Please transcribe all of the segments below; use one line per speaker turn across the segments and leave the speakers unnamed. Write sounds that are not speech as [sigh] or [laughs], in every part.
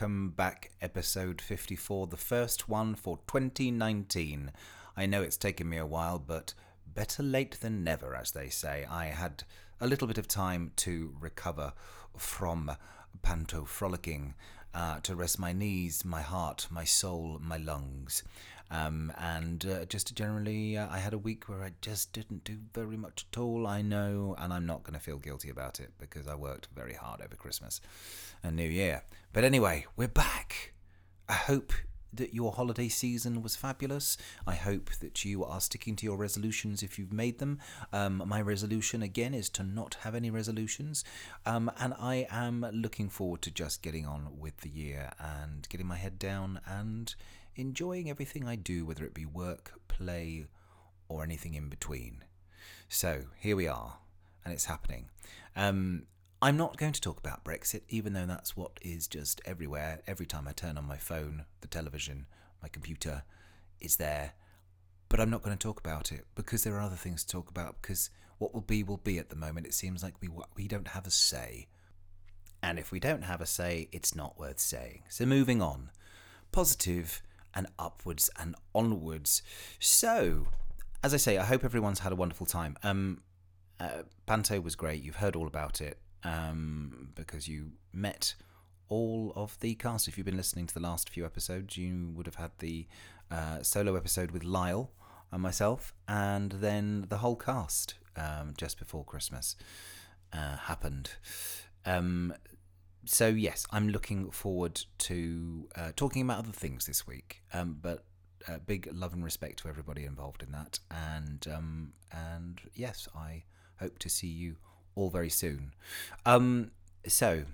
welcome back. Episode 54, the first one for 2019. I know it's taken me a while, but better late than never, as they say. I had a little bit of time to recover from panto frolicking, uh, to rest my knees, my heart, my soul, my lungs. Um, and uh, just generally, uh, I had a week where I just didn't do very much at all. I know, and I'm not going to feel guilty about it because I worked very hard over Christmas and New Year. But anyway, we're back. I hope that your holiday season was fabulous. I hope that you are sticking to your resolutions if you've made them. Um, my resolution, again, is to not have any resolutions. Um, and I am looking forward to just getting on with the year and getting my head down and enjoying everything I do, whether it be work, play, or anything in between. So here we are, and it's happening. Um, I'm not going to talk about Brexit, even though that's what is just everywhere. Every time I turn on my phone, the television, my computer, it's there. But I'm not going to talk about it because there are other things to talk about. Because what will be will be at the moment. It seems like we we don't have a say, and if we don't have a say, it's not worth saying. So moving on, positive and upwards and onwards. So, as I say, I hope everyone's had a wonderful time. Um, uh, Panto was great. You've heard all about it um, because you met all of the cast. If you've been listening to the last few episodes, you would have had the uh, solo episode with Lyle and myself, and then the whole cast um, just before Christmas uh, happened. Um, so yes, I'm looking forward to uh, talking about other things this week. Um, but uh, big love and respect to everybody involved in that, and um, and yes, I hope to see you all very soon. Um, so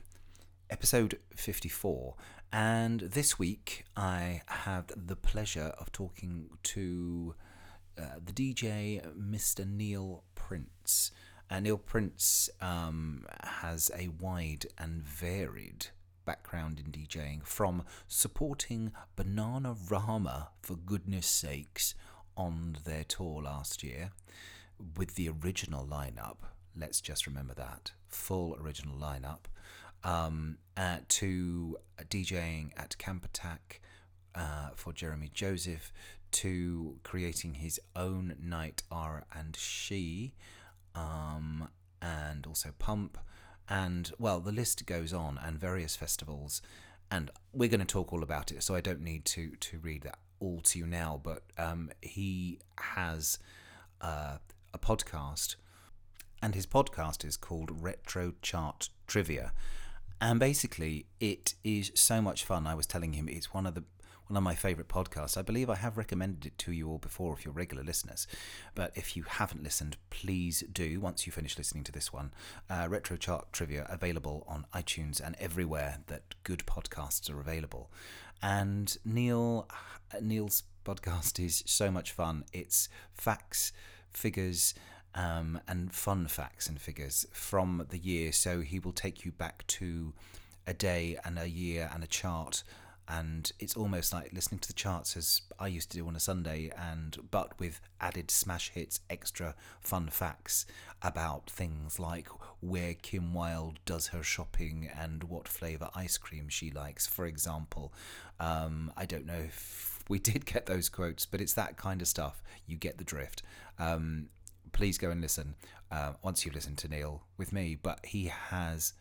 episode 54, and this week I have the pleasure of talking to uh, the DJ Mr. Neil Prince. Uh, Neil Prince um, has a wide and varied background in DJing, from supporting Banana Rama, for goodness sakes, on their tour last year with the original lineup. Let's just remember that full original lineup. Um, uh, to DJing at Camp Attack uh, for Jeremy Joseph, to creating his own night R and She um, and also Pump, and well, the list goes on, and various festivals. And we're going to talk all about it, so I don't need to to read that all to you now. But um, he has uh, a podcast, and his podcast is called Retro Chart Trivia. And basically, it is so much fun. I was telling him it's one of the one of my favourite podcasts. I believe I have recommended it to you all before if you're regular listeners. But if you haven't listened, please do once you finish listening to this one. Uh, Retro Chart Trivia available on iTunes and everywhere that good podcasts are available. And Neil Neil's podcast is so much fun. It's facts, figures, um, and fun facts and figures from the year. So he will take you back to a day and a year and a chart and it's almost like listening to the charts as I used to do on a Sunday, and but with added smash hits, extra fun facts about things like where Kim Wilde does her shopping and what flavour ice cream she likes, for example. Um, I don't know if we [laughs] did get those quotes, but it's that kind of stuff. You get the drift. Um, please go and listen uh, once you've listened to Neil with me, but he has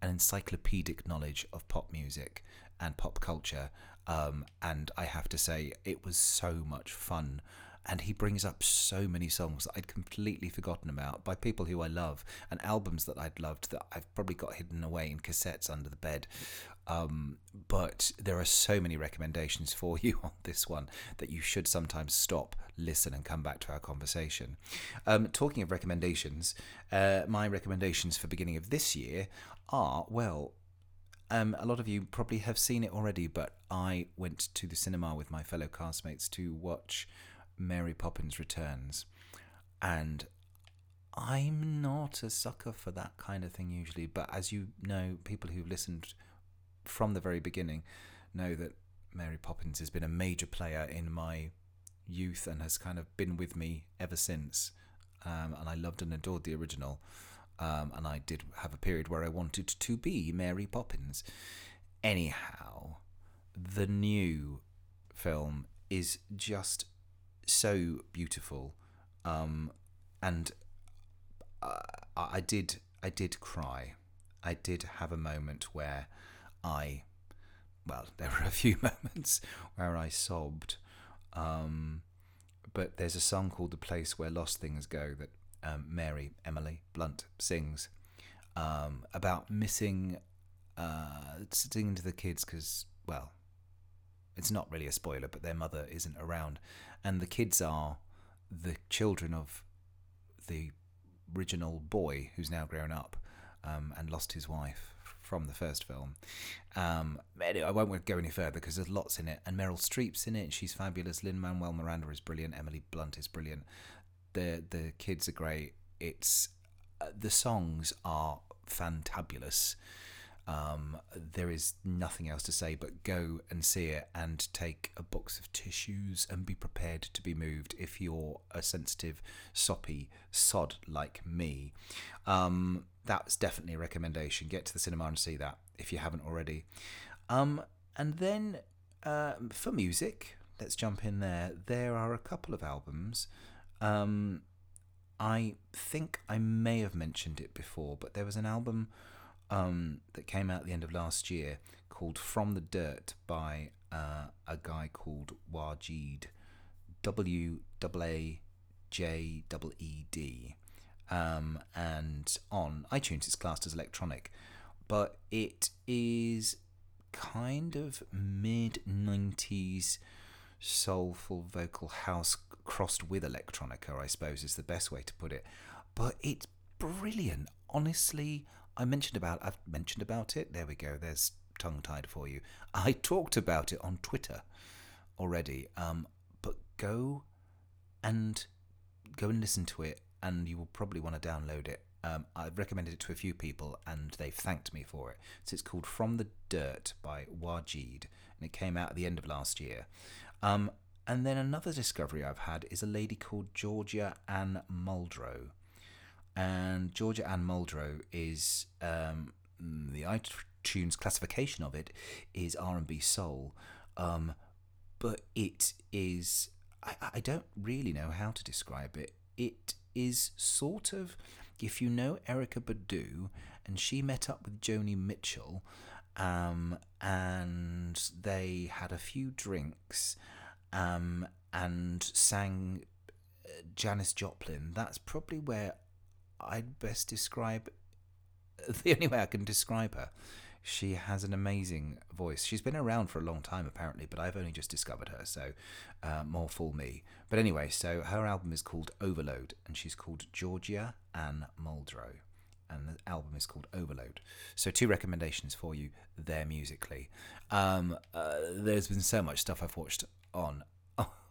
an encyclopedic knowledge of pop music and pop culture. Um, and I have to say, it was so much fun. And he brings up so many songs that I'd completely forgotten about by people who I love and albums that I'd loved that I've probably got hidden away in cassettes under the bed. Um, but there are so many recommendations for you [laughs] on this one that you should sometimes stop, listen, and come back to our conversation. Um, talking of recommendations, uh, my recommendations for beginning of this year are well, um, a lot of you probably have seen it already, but I went to the cinema with my fellow castmates to watch Mary Poppins Returns. And I'm not a sucker for that kind of thing usually, but as you know, people who've listened from the very beginning know that Mary Poppins has been a major player in my youth and has kind of been with me ever since. Um, and I loved and adored the original. um, and I did have a period where I wanted to be Mary Poppins. Anyhow, the new film is just so beautiful, um, and uh, I did I did cry. I did have a moment where I, well, [laughs] there were a few [laughs] moments where I sobbed. Um, but there's a song called "The Place Where Lost Things Go" that um, Mary Emily Blunt sings um, about missing, uh, singing to the kids because, well, it's not really a spoiler, but their mother isn't around, and the kids are the children of the original boy who's now grown up um, and lost his wife from the first film. Um, anyway, I won't go any further because there's lots in it, and Meryl Streep's in it, she's fabulous. Lin Manuel Miranda is brilliant. Emily Blunt is brilliant. The the kids are great. It's uh, the songs are fantabulous. Um, there is nothing else to say but go and see it and take a box of tissues and be prepared to be moved if you're a sensitive, soppy sod like me. Um, that's definitely a recommendation. Get to the cinema and see that if you haven't already. Um, and then uh, for music, let's jump in there. There are a couple of albums. Um, I think I may have mentioned it before, but there was an album um, that came out at the end of last year called From the Dirt by uh, a guy called Wajed, W A J E D. Um, and on iTunes it's classed as electronic, but it is kind of mid 90s soulful vocal house crossed with electronica, I suppose is the best way to put it. But it's brilliant. Honestly, I mentioned about I've mentioned about it. There we go. There's tongue tied for you. I talked about it on Twitter already. Um, but go and go and listen to it, and you will probably want to download it. Um, I've recommended it to a few people, and they've thanked me for it. So it's called "From the Dirt" by Wajed, and it came out at the end of last year. Um, and then another discovery I've had is a lady called Georgia Anne Muldrow and Georgia Anne Muldrow is um, the iTunes classification of it is R and B soul, um, but it is I, I don't really know how to describe it. It is sort of if you know Erykah Badu and she met up with Joni Mitchell, um, and they had a few drinks, um, and sang uh, Janis Joplin. That's probably where I'd best describe [laughs] the only way I can describe her. She has an amazing voice. She's been around for a long time, apparently, but I've only just discovered her, so uh, more fool me. But anyway, so her album is called Overload, and she's called Georgia Anne Muldrow, and the album is called Overload. So, two recommendations for you there musically. Um, uh, there's been so much stuff I've watched on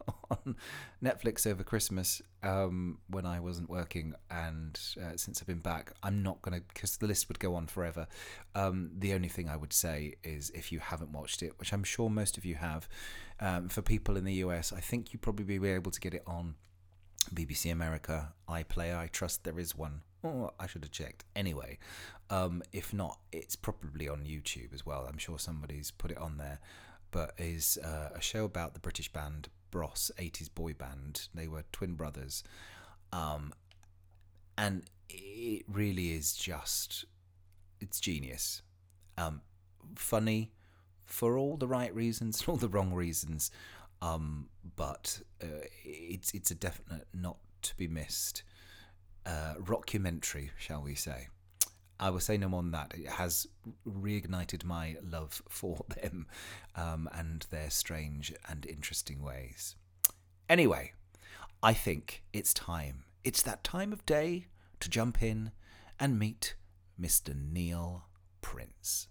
[laughs] on Netflix over Christmas um, when I wasn't working, and uh, since I've been back, I'm not going to because the list would go on forever. Um, the only thing I would say is if you haven't watched it, which I'm sure most of you have, um, for people in the US, I think you probably be able to get it on BBC America, iPlayer. I trust there is one. Oh, I should have checked. Anyway, um, if not, it's probably on YouTube as well. I'm sure somebody's put it on there but is uh, a show about the British band Bros, 80s boy band. They were twin brothers. Um, and it really is just, it's genius. Um, funny for all the right reasons, [laughs] all the wrong reasons. Um, but uh, it's it's a definite not to be missed uh, rockumentary, shall we say? I will say no more than that. It has reignited my love for [laughs] them um, and their strange and interesting ways. Anyway, I think it's time. It's that time of day to jump in and meet Mr. Neil Prince.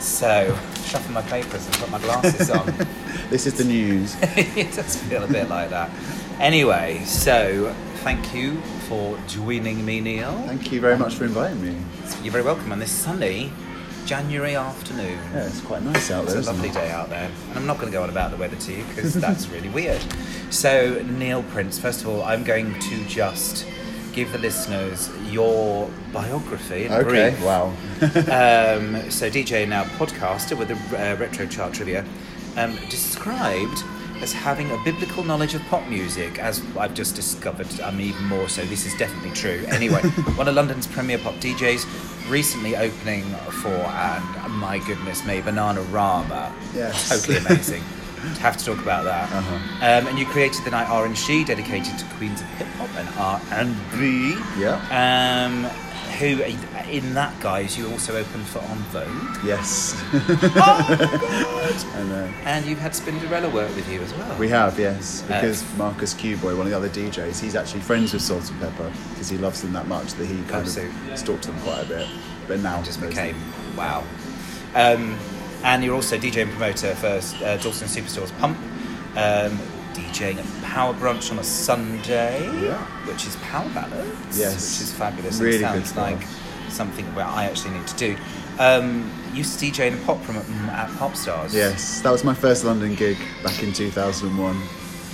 So, shuffle my papers and put my glasses on. [laughs]
this is the news. [laughs]
it does feel a bit like that. Anyway, so thank you for joining me, Neil.
Thank you very much for inviting me.
You're very welcome on this sunny January afternoon.
Yeah, it's quite nice out there.
It's a lovely
it?
day out there. And I'm not going to go on about the weather to you because that's really weird. So, Neil Prince, first of all, I'm going to just give the listeners your biography in
Okay,
brief.
wow. [laughs]
um, so DJ now podcaster with the uh, retro chart trivia, um, described as having a biblical knowledge of pop music, as I've just discovered. I'm even more so. This is definitely true. Anyway, [laughs] one of London's premier pop DJs, recently opening for, and my goodness me, Bananarama.
Yes.
Totally amazing. [laughs] Have to talk about that.
Uh-huh.
Um, and you created the night R&She, dedicated to queens of hip hop and R&B.
Yeah.
Um, who in that guise you also opened for En Vogue,
Yes. [laughs]
Oh,
and uh,
and you've had Spinderella work with you as well.
we have, yes,
Uh,
because Marcus Cuboy, one of the other DJs, he's actually friends with Salt-N-Pepa because he loves them that much that he kind
Oh,
of stalks them quite a bit. But now
just became wow. Um, and you're also DJ and promoter for uh, Dalston Superstore's Pump, um, DJing at Power Brunch on a Sunday,
Yeah.
which is Power Ballads,
Yes.
which is fabulous.
Really
it sounds like something where I actually need to do. Um, used to DJ in a pop from at, at Popstarz.
Yes, that was my first London gig back in 2001.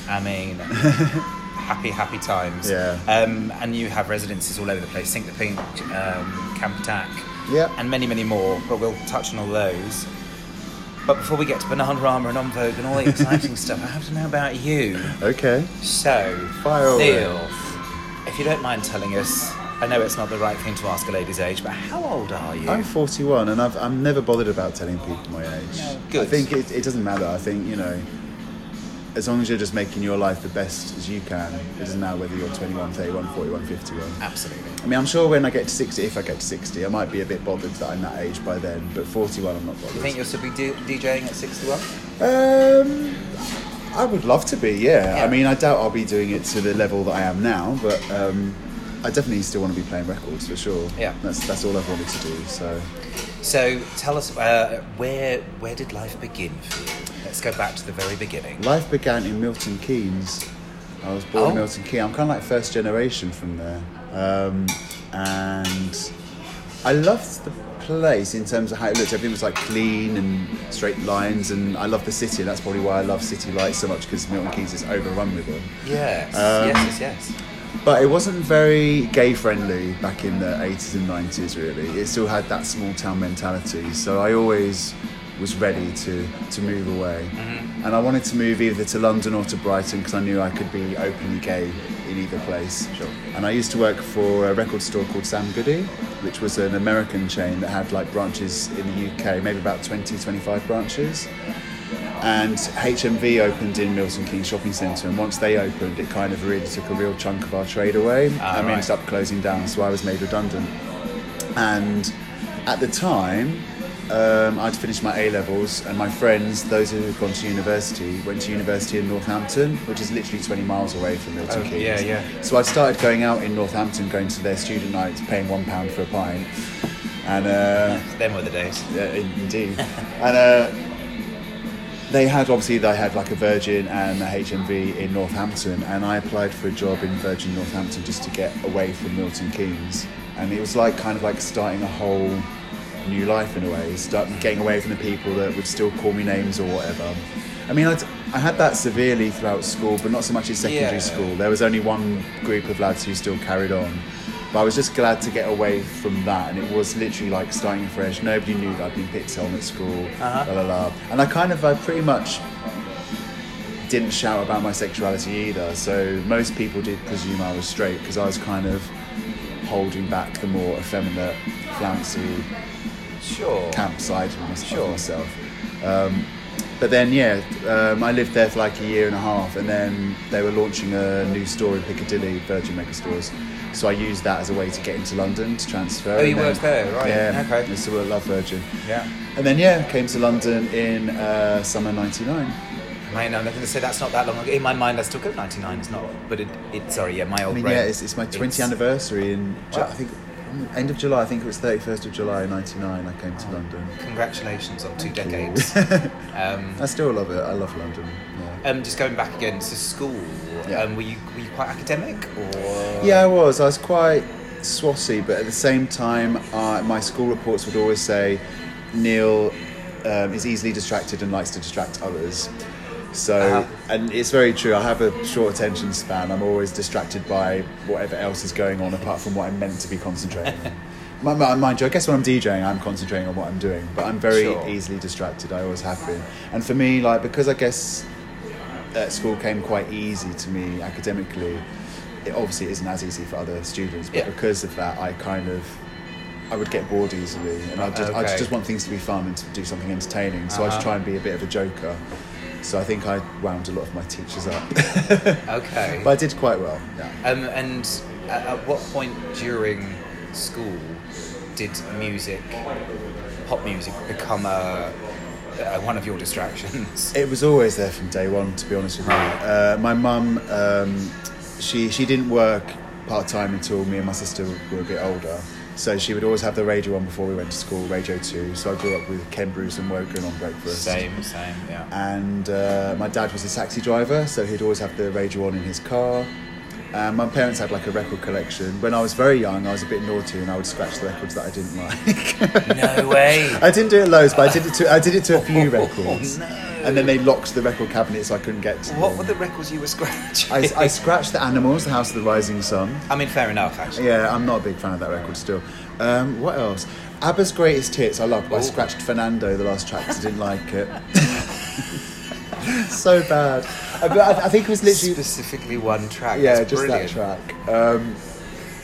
I mean, [laughs] happy, happy times.
Yeah.
Um, and you have residences all over the place Sink the Pink, um, Camp Attack,
Yeah.
and many, many more, but we'll touch on all those. But before we get to Bananarama and En Vogue and all the exciting [laughs] stuff, I have to know about you.
Okay.
So,
Fire away.
Neil, if you don't mind telling us, I know it's not the right thing to ask a lady's age, but how old are you?
I'm 41 and I've, I'm never bothered about telling people my age.
No, good.
I think it, it doesn't matter. I think, you know, as long as you're just making your life the best as you can, it doesn't matter whether you're 21, 31, 41, 51.
Absolutely.
I mean, I'm sure when I get to 60, if I get to 60, I might be a bit bothered that I'm that age by then, but 41, I'm not bothered.
You think you'll still be d- DJing at 61?
Um, I would love to be, yeah.
Yeah.
I mean, I doubt I'll be doing it to the level that I am now, but um, I definitely still want to be playing records for sure.
Yeah.
That's that's all I've wanted to do. So,
So tell us, uh, where where did life begin for you? Let's go back to the very beginning.
life began in Milton Keynes. I was born
Oh.
in Milton Keynes. I'm kind of like first generation from there, um, and I loved the place in terms of how it looked. Everything was like clean and straight lines, and I love the city. And that's probably why I love city lights so much because Milton Keynes is overrun with them.
Yes,
Um,
yes, yes, yes.
But it wasn't very gay friendly back in the 80s and 90s, really. It still had that small town mentality. So I always was ready to, to move away.
Mm-hmm.
And I wanted to move either to London or to Brighton because I knew I could be openly gay in either place.
Sure.
And I used to work for a record store called Sam Goody, which was an American chain that had like branches in the UK, maybe about 20, 25 branches. And HMV opened in Milton Keynes Shopping Centre, and once they opened, it kind of really took a real chunk of our trade away,
Ah,
and we
right.
ended up closing down. So I was made redundant. And at the time, um, I'd finished my A levels, and my friends, those who had gone to university, went to university in Northampton, which is literally 20 miles away from Milton
Oh,
Keynes.
yeah, yeah.
So I started going out in Northampton, going to their student nights, paying one pound for a pint, and. Uh,
Them were the days.
yeah, indeed. [laughs] and uh, they had obviously they had like a Virgin and a HMV in Northampton, and I applied for a job in Virgin Northampton just to get away from Milton Keynes, and it was like kind of like starting a whole new life in a way, start getting away from the people that would still call me names or whatever. I mean, I'd, I had that severely throughout school, but not so much in secondary
Yeah.
school. There was only one group of lads who still carried on. But I was just glad to get away from that, and it was literally like starting fresh. Nobody knew that I'd been picked on at school,
Uh-huh.
la la la. And I kind of, I pretty much didn't shout about my sexuality either. So most people did presume I was straight because I was kind of holding back the more effeminate, flouncy,
Sure.
campsite of
Sure.
myself. Um, but then, yeah, um, I lived there for like a year and a half, and then they were launching a new store in Piccadilly, Virgin Megastores. So I used that as a way to get into London to transfer.
Oh, you
then-
worked there, right,
Yeah.
okay.
I used to work Love Virgin.
Yeah.
And then, yeah, came to London in uh, summer '99.
I mean, I'm not going to say that's not that long ago. In my mind, I still go 99. It's not, but it, it sorry, yeah, my old
I mean,
brain.
yeah, it's, it's my 20th
It's-
anniversary in,
Wow.
I think, end of July. I think it was 31st of July '99. I came to London.
Congratulations on two
Thank
decades. [laughs] um,
I still love it. I love London. Yeah.
um, just going back again to school.
Yeah.
Um, were you were you quite academic or?
Yeah, I was. I was quite swassy, but at the same time, uh, my school reports would always say Neil um, is easily distracted and likes to distract others. So,
Uh-huh.
and it's very true. I have a short attention span. I'm always distracted by whatever else is going on apart from what I'm meant to be concentrating on. Mi- mi- Mind you, I guess when I'm DJing, I'm concentrating on what I'm doing, but I'm very
Sure.
easily distracted. I always have been. And for me, like, because I guess at school came quite easy to me academically, it obviously isn't as easy for other students, but
Yeah.
because of that, I kind of. I would get bored easily, and I just, I
Okay.
just want things to be fun and to do something entertaining. So I
Uh-huh.
just try and be a bit of a joker. So I think I wound a lot of my teachers up, [laughs]
Okay.
but I did quite well. Yeah.
Um, and at, at what point during school did music, pop music, become a, a one of your distractions?
It was always there from day one, to be honest with you. Uh, my mum, um, she she didn't work part time until me and my sister were a bit older. So she would always have the radio on before we went to school, Radio Two. So I grew up with Ken Bruce and Wogan on breakfast.
Same, same, yeah.
And uh, my dad was a taxi driver, so he'd always have the radio on in his car. And my parents had like a record collection. When I was very young, I was a bit naughty, and I would scratch the records that I didn't like.
No way. [laughs]
I didn't do it loads, but I did it to I did it to a [laughs] few records.
Oh, no.
And then they locked the record cabinet, so I couldn't get to
What
them.
were the records you were scratching?
I, I scratched the Animals, The House of the Rising Sun.
I mean, fair enough, actually.
Yeah, I'm not a big fan of that record still. Um, what else? ABBA's Greatest Hits, I loved, I scratched Fernando, the last track, 'cause I didn't like it. [laughs] so bad. I, but I, I think it was literally.
Specifically one track.
Yeah,
That's
just
brilliant.
that track. Um,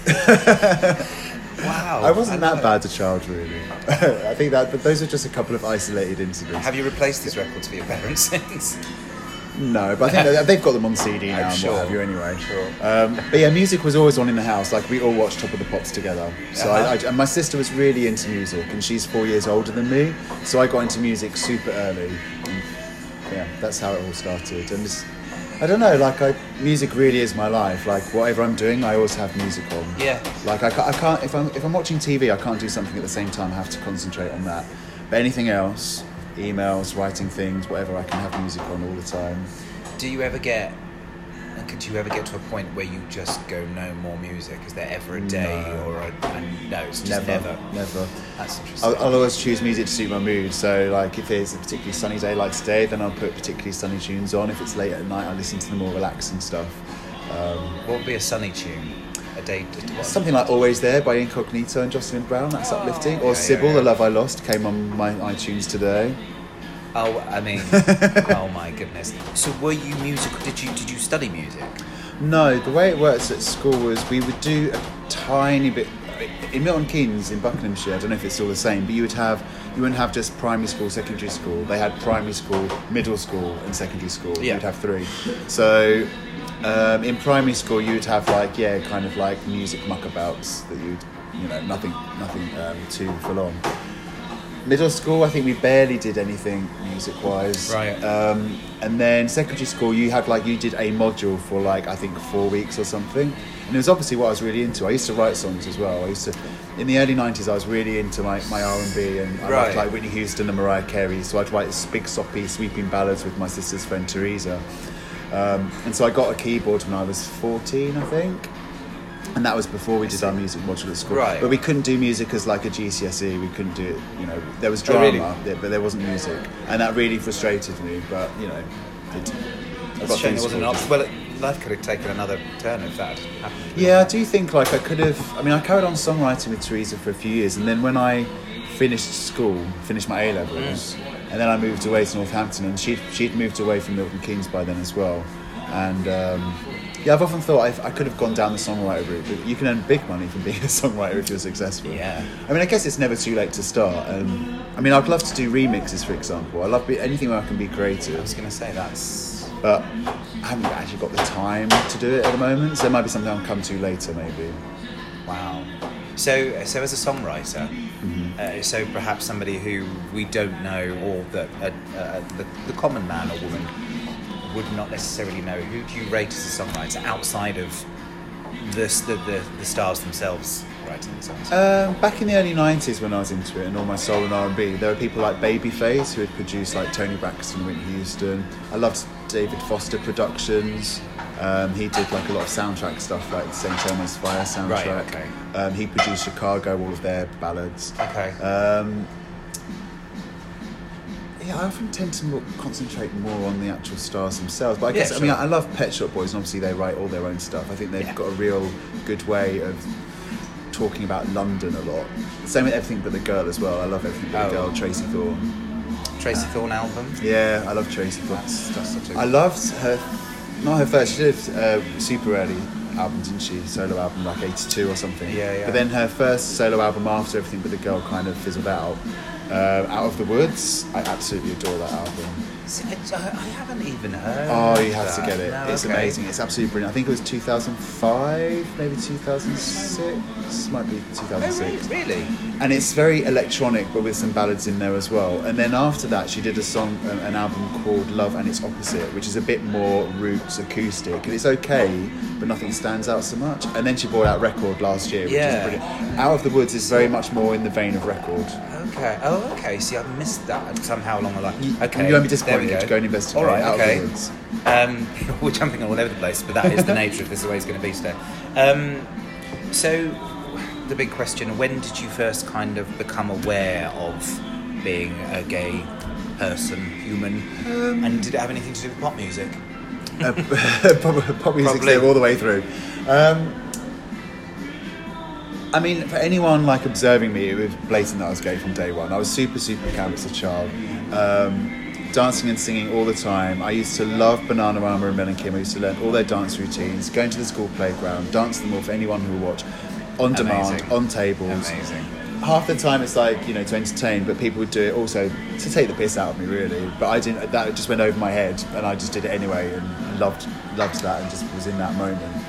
[laughs]
Wow.
I wasn't
I
that
know.
bad a child, really. [laughs] I think that, but those are just a couple of isolated incidents.
Have you replaced these records for your parents [laughs] since?
No, but I think they've got them on CD now
I'm
and
sure.
what have you anyway.
Sure.
Um, but yeah, music was always on in the house. Like we all watched Top of the Pops together. So
Uh-huh.
I, and my sister was really into music, and she's four years older than me. So I got into music super early. Yeah, that's how it all started. And it's, I don't know, like I, music really is my life. Like whatever I'm doing, I always have music on.
Yeah.
Like I, I can't if I'm if I'm watching TV, I can't do something at the same time. I have to concentrate on that. But anything else, emails, writing things, whatever, I can have music on all the time.
Do you ever get? Could you ever get to a point where you just go no more music? Is there ever a day
No.
or a, a no? It's just
Never,
never.
never.
That's interesting.
I'll, I'll always choose music to suit my mood. So, like, if it's a particularly sunny day like today, then I'll put particularly sunny tunes on. If it's late at night, I listen to the more relaxing stuff. Um,
what would be a sunny tune? A day. What?
something like "Always There" by Incognito and Jocelyn Brown. That's
Oh,
uplifting. Or
yeah,
"Sybil,"
yeah.
"The Love I Lost" came on my iTunes today.
Oh, I mean, [laughs] oh my goodness. So, were you musical? Did you did you study music?
No, the way it works at school was we would do a tiny bit in Milton Keynes in Buckinghamshire. I don't know if it's still the same, but you would have you wouldn't have just primary school, secondary school. They had primary school, middle school, and secondary school.
Yeah.
You'd have three. So um, in primary school, you would have like yeah, kind of like music muckabouts that you'd you know nothing nothing um, too full on. Middle school, I think we barely did anything music wise.
Right.
Um, and then secondary school, you had like you did a module for like I think four weeks or something, and it was obviously what I was really into. I used to write songs as well. I used to, in the early '90s, I was really into my, my R and B, and I
Right.
liked like Whitney Houston and Mariah Carey. So I'd write big soppy sweeping ballads with my sister's friend Teresa. Um, and so I got a keyboard when I was 14, I think. And that was before we did our music module at school.
Right.
But we couldn't do music as like a GCSE. We couldn't do it, you know, there was
Oh,
drama,
really?
but there wasn't music. And that really frustrated me, but, you know, it,
a shame there wasn't an option. Well, life could have taken another turn if that happened.
Yeah, I do think like I could have. I mean, I carried on songwriting with Teresa for a few years, and then when I finished school, finished my A levels, and then I moved away to Northampton, and she'd she'd moved away from Milton Keynes by then as well, and. Um, yeah, I've often thought I've, I could have gone down the songwriter route, but you can earn big money from being a [laughs] songwriter if you're successful.
Yeah.
I mean, I guess it's never too late to start. Um, I mean, I'd love to do remixes, for example. I love be, anything where I can be creative
I was going to say that's.
but I haven't actually got the time to do it at the moment. So it might be something I'll come to later, maybe.
Wow. So, so as a songwriter,
Mm-hmm.
uh, so perhaps somebody who we don't know, or that uh, uh, the, the common man or woman would not necessarily know. Who do you rate as a songwriter outside of the the, the, stars themselves writing the songs?
Um, back in the early '90s, when I was into it and all my soul and R&B, there were people like Babyface who had produced like Toni Braxton, Whitney Houston. I loved David Foster Productions. Um, he did like a lot of soundtrack stuff, like the St. Elmo's Fire soundtrack.
Right, okay.
Um, he produced Chicago, all of their ballads.
okay.
Um, yeah, I often tend to more, concentrate more on the actual stars themselves. But I
Yeah,
guess I mean. I, love Pet Shop Boys, and obviously they write all their own stuff. I think they've
Yeah.
got a real good way of talking about London a lot. Same with Everything But the Girl as well. I love Everything But the
Oh.
Girl, Tracey Thorn.
Tracey Thorn album.
Yeah, I love Tracey Thorn.
That's, that's such a
I loved her, not her first, she did uh, super early album, didn't she? Solo album, like 82 or something.
Yeah, yeah.
But then her first solo album after Everything But the Girl kind of fizzled out. Uh, out of the Woods, I absolutely adore that album.
See, I, I haven't even heard.
Oh, you have to get it.
No,
it's
okay.
amazing. It's absolutely brilliant. I think it was 2005, maybe 2006. Might be
Oh,
2006.
re- really?
and it's very electronic but with some ballads in there as well and then after that she did a song um, an album called love and its opposite which is a bit more roots acoustic and it's okay but nothing stands out so much and then she brought out record last year which
Yeah.
is brilliant out of the woods is very much more in the vein of record
Okay. Oh, okay. See, I've missed that somehow along the line.
You-
Okay.
you won't be
there
disappointed
we
if you go and investigate
All right. Okay. Um, [laughs] we're jumping all over the place, but that is the nature of this. The way it's going to be today. Um, so, the big question: When did you first kind of become aware of being a gay person, human,
Um,
and did it have anything to do with pop music?
uh, [laughs] pop, pop
Probably.
all the way through. Um, I mean, for anyone like observing me, it was blatant that I was gay from day one. I was super, super camp as a child, um, dancing and singing all the time. I used to love Bananarama and Mel and Kim. I used to learn all their dance routines, going to the school playground, dance them all for anyone who would watch, on demand,
Amazing.
on tables.
Amazing.
Half the time it's like you know to entertain, but people would do it also to take the piss out of me, really. But I didn't. That just went over my head, and I just did it anyway, and loved loved that, and just was in that moment.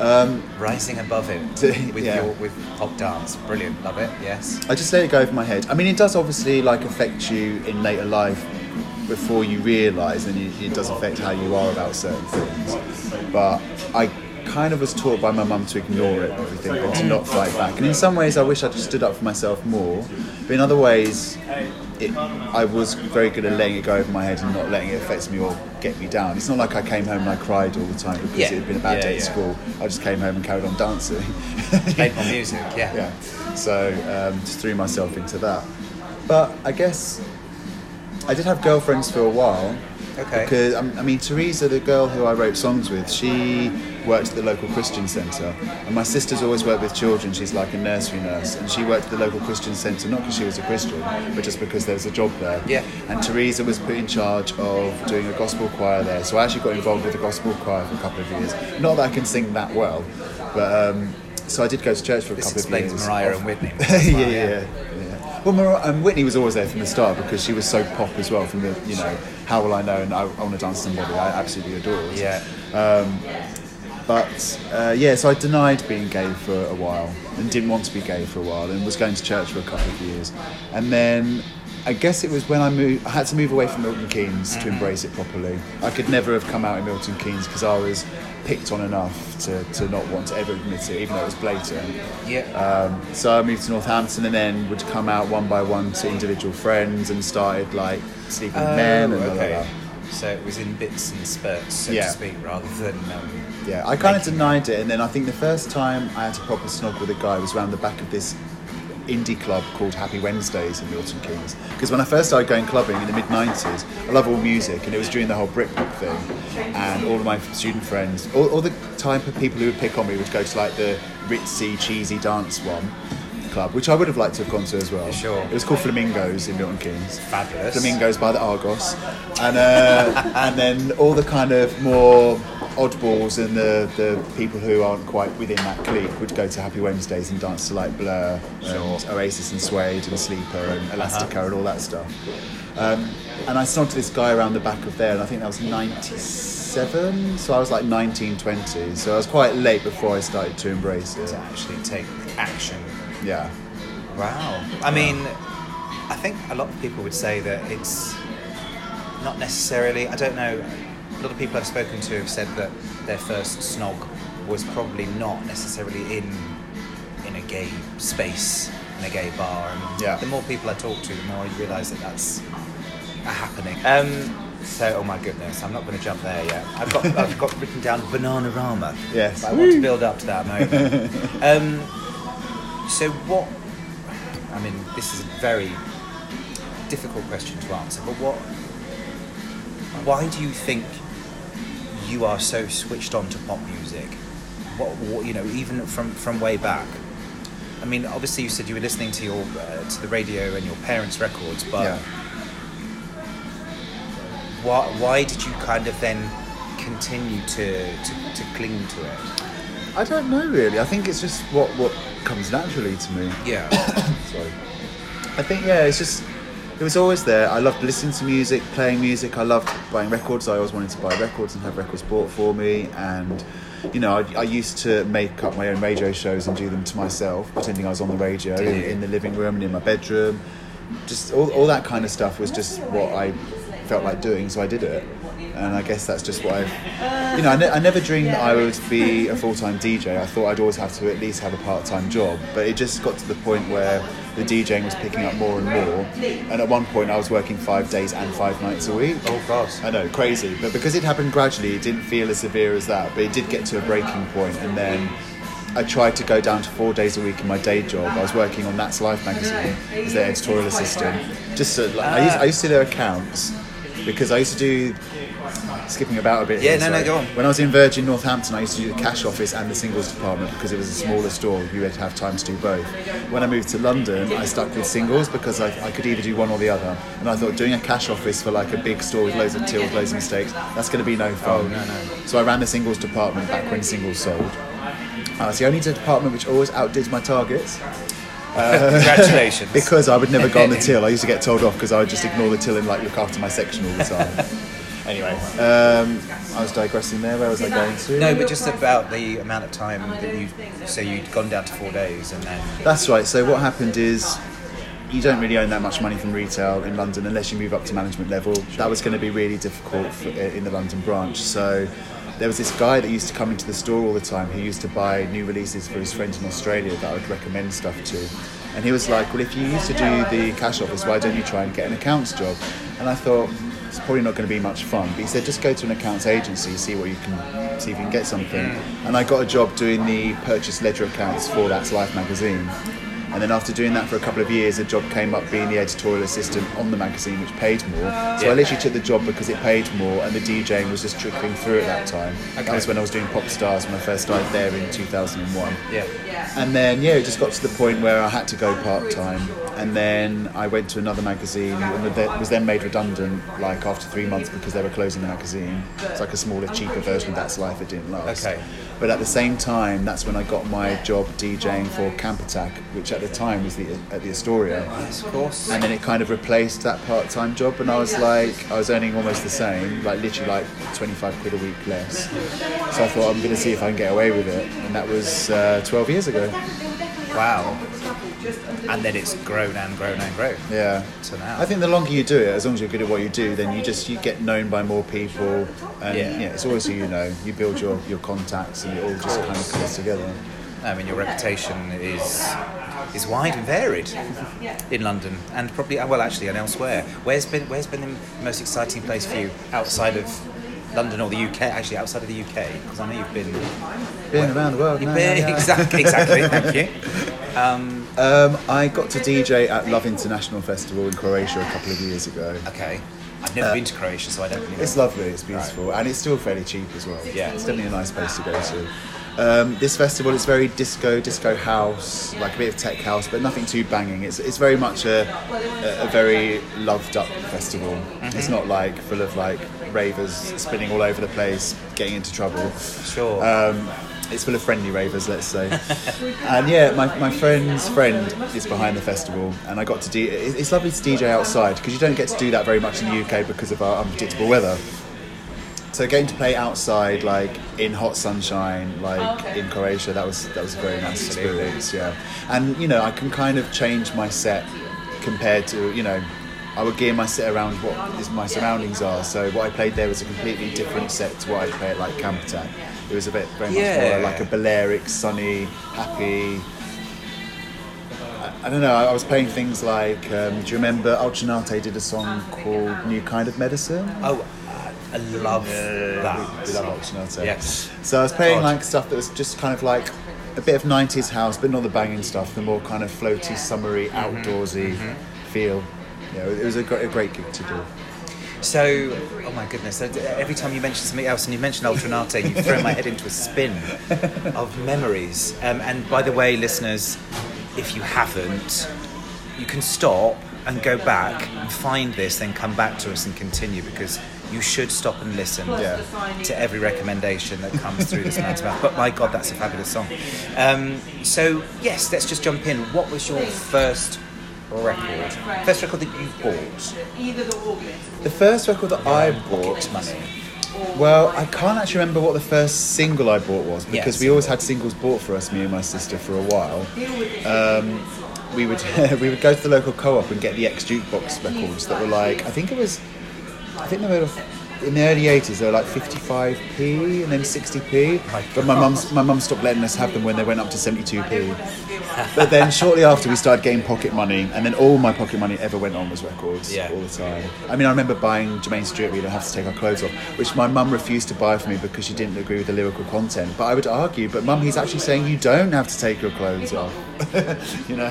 Um,
Rising above it [laughs] with
Yeah.
your with pop dance, brilliant, love it. Yes.
I just let it go over my head. I mean, it does obviously like affect you in later life before you realise, and you, it does affect how you are about certain things. But I kind of was taught by my mum to ignore it, and everything, and to not fight back. And in some ways, I wish I'd just stood up for myself more. But in other ways, it, I was very good at letting it go over my head and not letting it affect me or get me down. It's not like I came home and I cried all the time because
Yeah.
it had been a bad
Yeah,
day
yeah.
at school. I just came home and carried on dancing. [laughs]
Played more music. Yeah.
yeah. So um, just threw myself into that. But I guess I did have girlfriends for a while.
Okay.
Because um, I mean, Teresa, the girl who I wrote songs with, she worked at the local Christian centre, and my sister's always worked with children. She's like a nursery nurse, and she worked at the local Christian centre not because she was a Christian, but just because there was a job there.
Yeah.
And Teresa was put in charge of doing a gospel choir there, so I actually got involved with the gospel choir for a couple of years. Not that I can sing that well, but um, so I did go to church for a
This
couple of years.
Mariah and Whitney. [laughs]
yeah, yeah, yeah, yeah. Well, Mar- um, Whitney was always there from the start because she was so pop as well. From the, you know, how will I know? And I, I want to dance somebody I absolutely adore.
Yeah.
Um, but uh, yeah, so I denied being gay for a while and didn't want to be gay for a while and was going to church for a couple of years. And then I guess it was when I moved, I had to move away from Milton Keynes to embrace it properly. I could never have come out in Milton Keynes because I was picked on enough to, to not want to ever admit it, even though it was blatant.
Yeah.
Um, so I moved to Northampton and then would come out one by one to individual friends and started like sleeping with men and blah, blah,
Oh, okay.
blah.
So it was in bits and spurts, so
Yeah.
to speak, rather than. Um,
Yeah, I kind of denied it, and then I think the first time I had a proper snog with a guy was around the back of this indie club called Happy Wednesdays in Milton Keynes. Because when I first started going clubbing in the mid '90s, I love all music, and it was during the whole Britpop thing, and all of my student friends, all, all the type of people who would pick on me would go to like the ritzy, cheesy dance one club, which I would have liked to have gone to as well.
Sure.
It was called Flamingos in Milton Keynes.
Fabulous.
Flamingos by the Argos, and uh, and then all the kind of more oddballs and the, the people who aren't quite within that clique would go to Happy Wednesdays and dance to like Blur, and Oasis and Suede and Sleeper and Elastica and all that stuff. Um, and I snogged this guy around the back of there, and I think that was '97, so I was like 19, 20, so I was quite late before I started to embrace it.
to actually take action.
Yeah.
Wow. I mean, I think a lot of people would say that it's not necessarily. I don't know. A lot of people I've spoken to have said that their first snog was probably not necessarily in in a gay space, in a gay bar. And
Yeah.
the more people I talk to, the more I realise that that's a happening. Um, so, oh my goodness, I'm not going to jump there yet. I've got I've got written down Bananarama. [laughs]
Yes.
But I want to build up to that moment. um, so what? I mean, this is a very difficult question to answer, but what? Why do you think you are so switched on to pop music? What, what you know, even from from way back. I mean, obviously, you said you were listening to your uh, to the radio and your parents' records, but
yeah.
why why did you kind of then continue to, to, to cling to it?
I don't know really. I think it's just what what comes naturally to me.
Yeah. [coughs]
Sorry. I think yeah, it's just it was always there. I loved listening to music, playing music. I loved buying records. I always wanted to buy records and have records bought for me. And you know, I, I used to make up my own radio shows and do them to myself, pretending I was on the radio in, in the living room and in my bedroom. Just all, all that kind of stuff was just what I felt like doing, so I did it. And I guess that's just what I've, you know, I, ne- I never dreamed that I would be a full time DJ. I thought I'd always have to at least have a part time job. But it just got to the point where the DJing was picking up more and more. And at one point, I was working five days and five nights a week.
oh God.
I know, crazy. But because it happened gradually, it didn't feel as severe as that. But it did get to a breaking point, and then I tried to go down to four days a week in my day job. I was working on That's Life magazine as their editorial assistant. Just so, like, I, used, I used to do their accounts because I used to do. Skipping about a bit.
Yeah,
here,
no, no, go on.
When I was in Virgin Northampton, I used to do the cash office and the singles department because it was a smaller store. You had to have time to do both. When I moved to London, I stuck with singles because I, I could either do one or the other. And I thought doing a cash office for like a big store with loads of tills, loads of mistakes, that's going to be no fun.
Oh, no, no.
So I ran the singles department back when singles sold. Uh, it's the only department which always outdid my targets
Congratulations. [laughs]
because I would never go on the [laughs] till. I used to get told off because I would just ignore the till and like look after my section all the time. [laughs] anyway, um, I was digressing there. Where was I going to?
no, but just about the amount of time that you so you'd gone down to four days and then
That's right. So what happened is you don't really earn that much money from retail in London unless you move up to management level. That was going to be really difficult for, in the London branch. So there was this guy that used to come into the store all the time who used to buy new releases for his friends in Australia that I would recommend stuff to. And he was like, Well, if you used to do the cash office, why don't you try and get an accounts job? And I thought, it's probably not going to be much fun. But he said, just go to an accounts agency, see what you can, see if you can get something. Mm. And I got a job doing the purchase ledger accounts for That's Life magazine. And then after doing that for a couple of years, a job came up being the editorial assistant on the magazine, which paid more. So
Yeah.
I literally took the job because it paid more, and the DJing was just trickling through at that time.
Okay.
That was when I was doing Popstarz when I first started there in 2001.
yeah.
And then yeah, it just got to the point where I had to go part time. And then I went to another magazine and that was then made redundant like after three months because they were closing the magazine. It's like a smaller, cheaper version of That's Life. It didn't last.
Okay.
But at the same time, that's when I got my job DJing for Camp Attack, which at the time was the at the Astoria.
Yes, of course.
And then it kind of replaced that part-time job, and I was like, I was earning almost the same, like literally like 25 quid a week less. So I thought I'm going to see if I can get away with it, and that was uh, 12 years ago.
Wow. And then it's grown and grown and grown.
Yeah.
So now.
I think the longer you do it, as long as you're good at what you do, then you just you get known by more people, and
Yeah.
yeah, it's always who you know. You build your, your contacts, and it all just kind of comes together.
I mean, your reputation is is wide and varied in London, and probably uh, well, actually, and elsewhere. Where's been Where's been the most exciting place for you outside of London or the UK? Actually, outside of the UK, because I know you've been.
Being around the world,
You've
no,
been
no, no.
exactly, exactly. Thank you. [laughs] Um,
Um, I got to DJ at Love International Festival in Croatia a couple of years ago.
okay, I've never been to Croatia, so I don't really. Know.
It's lovely, it's beautiful, and it's still fairly cheap as well.
Yeah.
It's definitely a nice place to go to. Um, this festival is very disco, disco house, like a bit of tech house, but nothing too banging. It's, it's very much a, a, a very loved up festival. It's not like full of like ravers spinning all over the place, getting into trouble.
Sure.
Um, it's full of friendly ravers, let's say. [laughs] and yeah, my, my friend's friend is behind the festival, and I got to do. it- It's lovely to DJ outside because you don't get to do that very much in the UK because of our unpredictable weather. So getting to play outside, like in hot sunshine, like in Croatia, that was that was a very nice experience. Yeah, and you know I can kind of change my set compared to you know. I would gear my set around what is my surroundings are. So what I played there was a completely different set to what I play at like Camp Attack. It was a bit very much
Yeah.
more like a Balearic, sunny, happy. I, I don't know. I, I was playing things like. Um, do you remember Ultra Naté did a song called "New Kind of Medicine"?
oh, I- I love that.
We love Ultra Naté.
Yes.
So I was playing like stuff that was just kind of like a bit of 90s house, but not the banging stuff, the more kind of floaty, summery,
Mm-hmm.
outdoorsy feel. yeah, it was a great, a great gig to do.
So, oh my goodness! Every time you mention something else, and you mention Ultra Naté, you throw my head into a spin [laughs] of memories. Um, and by the way, listeners, if you haven't, you can stop and go back and find this, then come back to us and continue because you should stop and listen
Yeah.
to every recommendation that comes through this [laughs] man's mouth. But my God, that's a fabulous song. Um, so yes, let's just jump in. What was your first record? First record that you bought?
The first record that I bought,
money.
well, I can't actually remember what the first single I bought was because
Yes.
we always had singles bought for us, me and my sister, for a while. Um, we would [laughs] we would go to the local co-op and get the ex jukebox records that were like I think it was I think they were in the early 80s they were like 55p and then 60p
My
but my mum's my mum stopped letting us have them when they went up to 72p but then shortly after we started getting pocket money and then all my pocket money ever went on was records
Yeah.
all the time I mean I remember buying Jermaine Stewart we don't have to take our clothes off which my mum refused to buy for me because she didn't agree with the lyrical content but I would argue but mum he's actually saying you don't have to take your clothes off [laughs] you know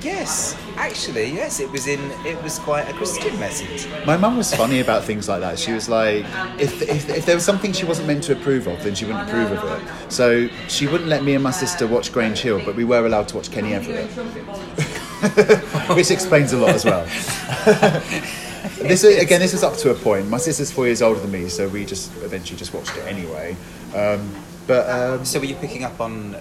guess, actually, yes, it was in. It was quite a Christian message.
My mum was funny about things like that. She was like, if, if, if there was something she wasn't meant to approve of, then she wouldn't approve of it. So she wouldn't let me and my sister watch Grange Hill, but we were allowed to watch Kenny Everett, [laughs] which explains a lot as well. [laughs] this again, this was up to a point. My sister's four years older than me, so we just eventually just watched it anyway. Um, but um,
So were you picking up on uh,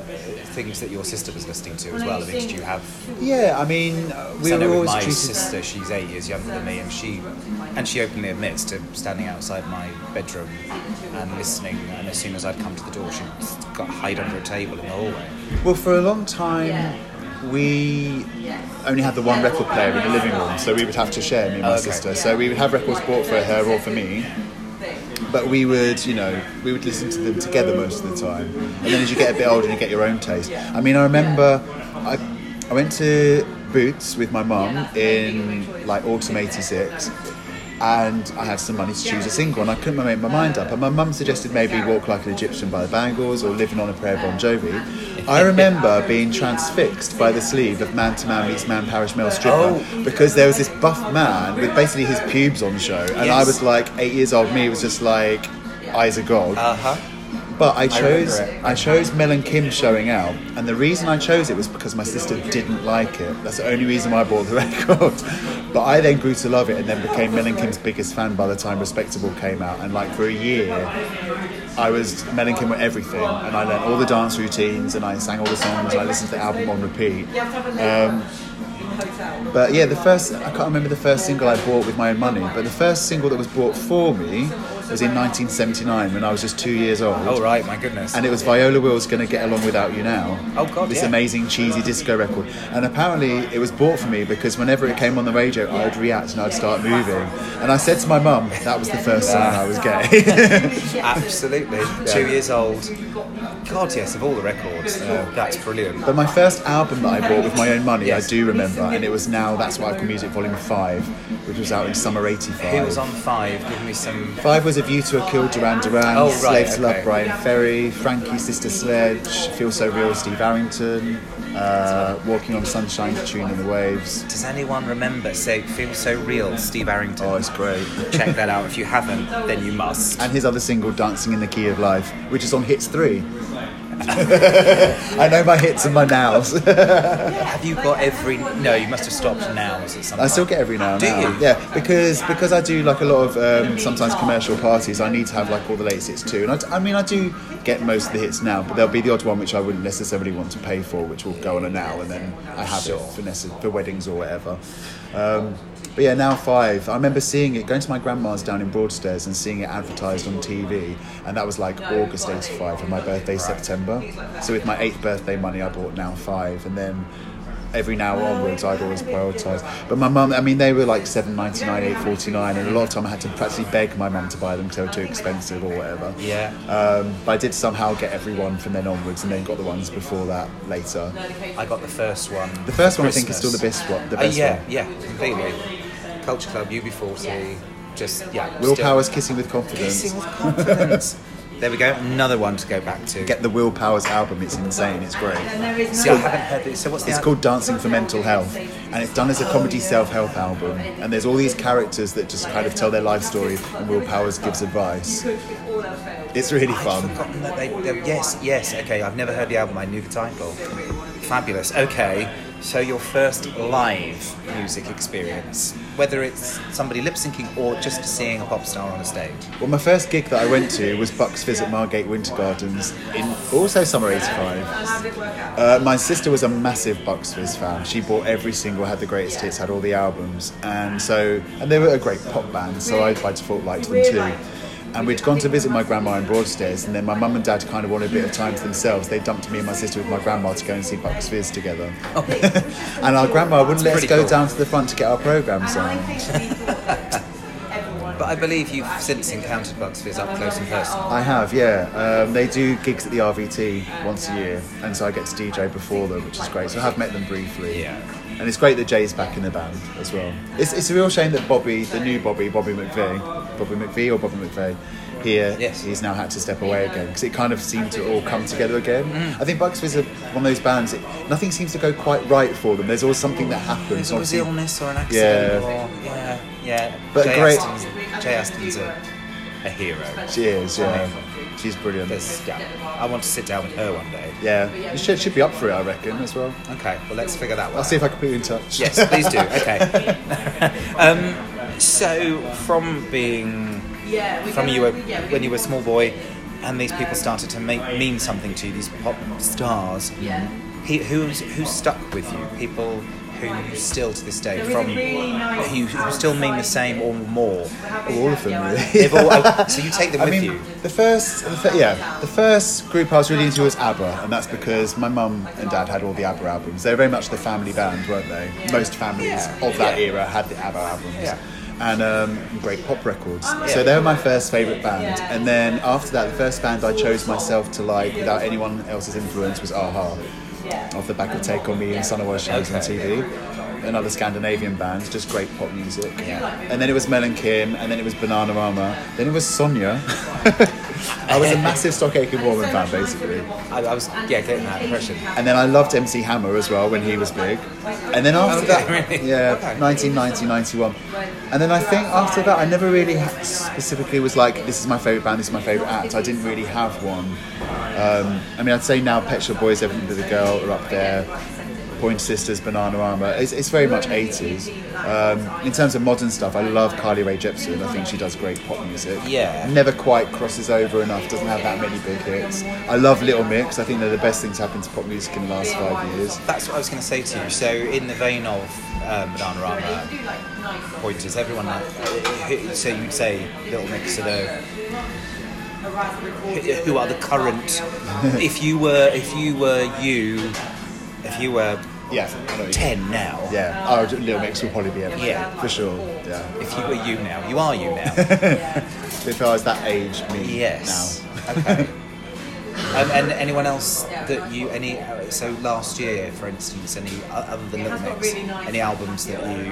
things that your sister was listening to as well? I mean, did you have?
yeah, I mean, uh, we
'cause I
were
know with
always
my
treated.
sister, she's eight years younger than me, and she and she openly admits to standing outside my bedroom and listening. And as soon as I'd come to the door, she got hide under a table in the hallway.
Well, for a long time, we only had the one record player in the living room, so we would have to share, me and my
Okay.
sister. So we would have records bought for her or for me. But we would, you know, we would listen to them together most of the time. And then as you get a bit older, you get your own taste. I mean, I remember I, I went to Boots with my mum in like autumn '86, and I had some money to choose a single, and I couldn't make my mind up. And my mum suggested maybe "Walk Like an Egyptian" by the Bangles or "Living on a Prayer" Bon Jovi. I remember [laughs] being transfixed by the sleeve of "Man to Man Meets Man" Parrish Male Stripper
Oh.
because there was this buff man with basically his pubes on show, and I was like eight years old. Me was just like eyes agog.
Uh huh.
But I chose
remember
I, chose Mel and Kim showing out, and the reason I chose it was because my sister didn't like it. That's the only reason why I bought the [laughs] record. But I then grew to love it, and then became Mel and Kim's biggest fan by the time Respectable came out. And like for a year, I was Mel and Kim were everything, and I learned all the dance routines, and I sang all the songs, and I listened to the album on repeat. Um, but yeah, the first I can't remember the first single I bought with my own money, but the first single that was bought for me was in 1979 when I was just two years old.
Oh right, my goodness.
And it was Viola Wills "Gonna Get Along Without You Now."
Oh, God,
This
yeah.
amazing cheesy disco record, and apparently it was bought for me because whenever it came on the radio, I'd react and I'd start moving. And I said to my mum, "That was the first time I was gay. [laughs]
Absolutely. Two years old. God, yes, of all the records. uh, that's brilliant.
but my first album that I bought with my own money, I do remember, and it was now "That's Why I Call Music" Volume Five, which was out in summer '85.
Who was on five? Give me some.
Five was A View to a Kill, Duran Duran,
Oh, right,
Slave to. Love, Bryan Ferry, Frankie, Sister Sledge, Feel So Real, Steve Arrington, uh, Walking on Sunshine, Tune in the Waves.
Does anyone remember? Say, feel so real, Steve Arrington.
Oh, it's great.
Check that out. If you haven't, then you must.
And his other single, Dancing in the Key of Life, which is on Hits 3. [laughs] I know my hits and my nows. [laughs]
Have you got every? No, you must have stopped now. Is it something?
I still get every now and
Do
now.
you?
Yeah, because because I do like a lot of um, sometimes commercial parties. I need to have like all the latest hits too. And I, d- I mean, I do get most of the hits now, but there'll be the odd one which I wouldn't necessarily want to pay for, which will go on a now, and then I have it for, necess- for weddings or whatever. Um, but yeah, now five. I remember seeing it, going to my grandma's down in Broadstairs and seeing it advertised on TV, and that was like August '85, and my birthday September. So with my eighth birthday money, I bought now five, and then every now onwards I'd always prioritise. But my mum, I mean, they were like seven ninety nine, eight forty nine, and a lot of time I had to practically beg my mum to buy them because they were too expensive or whatever.
Yeah.
Um, but I did somehow get every one from then onwards, and then got the ones before that later.
I got the first one.
The first one I think is still the best one. The
Uh, yeah,
one.
yeah, completely. Culture Club, UB40, just yeah.
Will
still-
Powers kissing with confidence.
Kissing with confidence. [laughs] There we go. Another one to go back to.
Get the Will Powers album. It's insane. It's great.
See, I haven't heard this. So what's
It's
al-
called Dancing for Mental Health, and it's done as a comedy self-help album. And there's all these characters that just kind of tell their life story, and Will Powers gives advice. It's really
I'd
fun.
forgotten that they, they- Yes, yes. Okay, I've never heard the album. I knew the title. Fabulous. Okay, so your first live music experience, whether it's somebody lip syncing or just seeing a pop star on a stage.
Well, my first gig that I went to was Bucks at Margate Winter Gardens in also summer '85. Uh, my sister was a massive Bucks Fizz fan. She bought every single, had the greatest hits, had all the albums, and so and they were a great pop band. So I by default liked them too. And we'd gone to visit my grandma in Broadstairs, and then my mum and dad kind of wanted a bit of time to themselves. They dumped me and my sister with my grandma to go and see Bucks Fizz together. [laughs] and our grandma wouldn't let us go
cool.
down to the front to get our programs [laughs] on.
But I believe you've since encountered Bucks Fizz up close and personal.
I have, yeah. Um, they do gigs at the RVT once a year, and so I get to DJ before them, which is great. So I have met them briefly.
Yeah.
And it's great that Jay's back in the band as well. It's, it's a real shame that Bobby, the new Bobby, Bobby McVeigh, Bobby McVie or Bobby McVeigh, here,
Yes.
he's now had to step away again because it kind of seemed to all come together again.
Mm.
I think Bucks are one of those bands, it, nothing seems to go quite right for them. There's always something that happens.
There's always illness or an accident
Yeah.
or yeah, yeah.
But
Jay
great-
Aston's, Jay Aston's a, a hero.
She is, yeah. She's brilliant.
There's, yeah, I want to sit down with her one day.
Yeah, you should, should be up for it, I reckon, as well.
Okay, well let's figure that one.
I'll see if I can put you in touch.
Yes, please do. [laughs] Okay. [laughs] um, so from being from you were when you were a small boy, and these people started to make mean something to you, these pop stars. He, who's who stuck with you? People who still to this day from who, who still mean the same or more.
All of them, really.
They've all, oh, so you take them [laughs]
I
with
mean,
you.
the first, the fir- yeah, the first group I was really into was ABBA, and that's because my mum and dad had all the ABBA albums. They were very much the family band, weren't they? Most families
Yeah.
of that
Yeah.
era had the ABBA albums.
Yeah.
And um, great pop records. So they were my first favourite band. And then after that, the first band I chose myself to like without anyone else's influence was Aha. Off the back of Take On Me and Sun Always Shines on
Okay.
TV. Another Scandinavian band, just great pop music. Yeah. And then it was Mel and Kim, and then it was Bananarama, then it was Sonia. [laughs] I was a massive Stock Aitken Waterman fan, basically.
I, I was yeah getting that impression.
And then I loved MC Hammer as well when he was big. And then after that, [laughs] yeah,
Okay.
1990, 91. And then I think after that, I never really specifically was like, this is my favourite band, this is my favourite act. I didn't really have one. Um, I mean, I'd say now Pet Shop Boys, Everything But the Girl are up there. Sisters, Bananarama. It's, it's very much 80s. Um, in terms of modern stuff, I love Carly Rae Jepsen. I think she does great pop music.
Yeah.
Never quite crosses over enough, doesn't have that many big hits. I love Little Mix. I think they're the best things happened to pop music in the last five years.
That's what I was going to say to you. So, in the vein of um, Bananarama, pointers, everyone. So you'd say Little Mix are the who are the current. [laughs] if you were, if you were you, if you were
Yeah, I know what you
ten now.
Yeah, oh, Little Mix will probably be everything.
Yeah.
for sure. Yeah,
If you were you now, you are you now. [laughs]
if I was that age, me
yes.
now.
Okay. [laughs] Um, and anyone else that you any uh, so last year, for instance, any other than Little Mix, any albums that you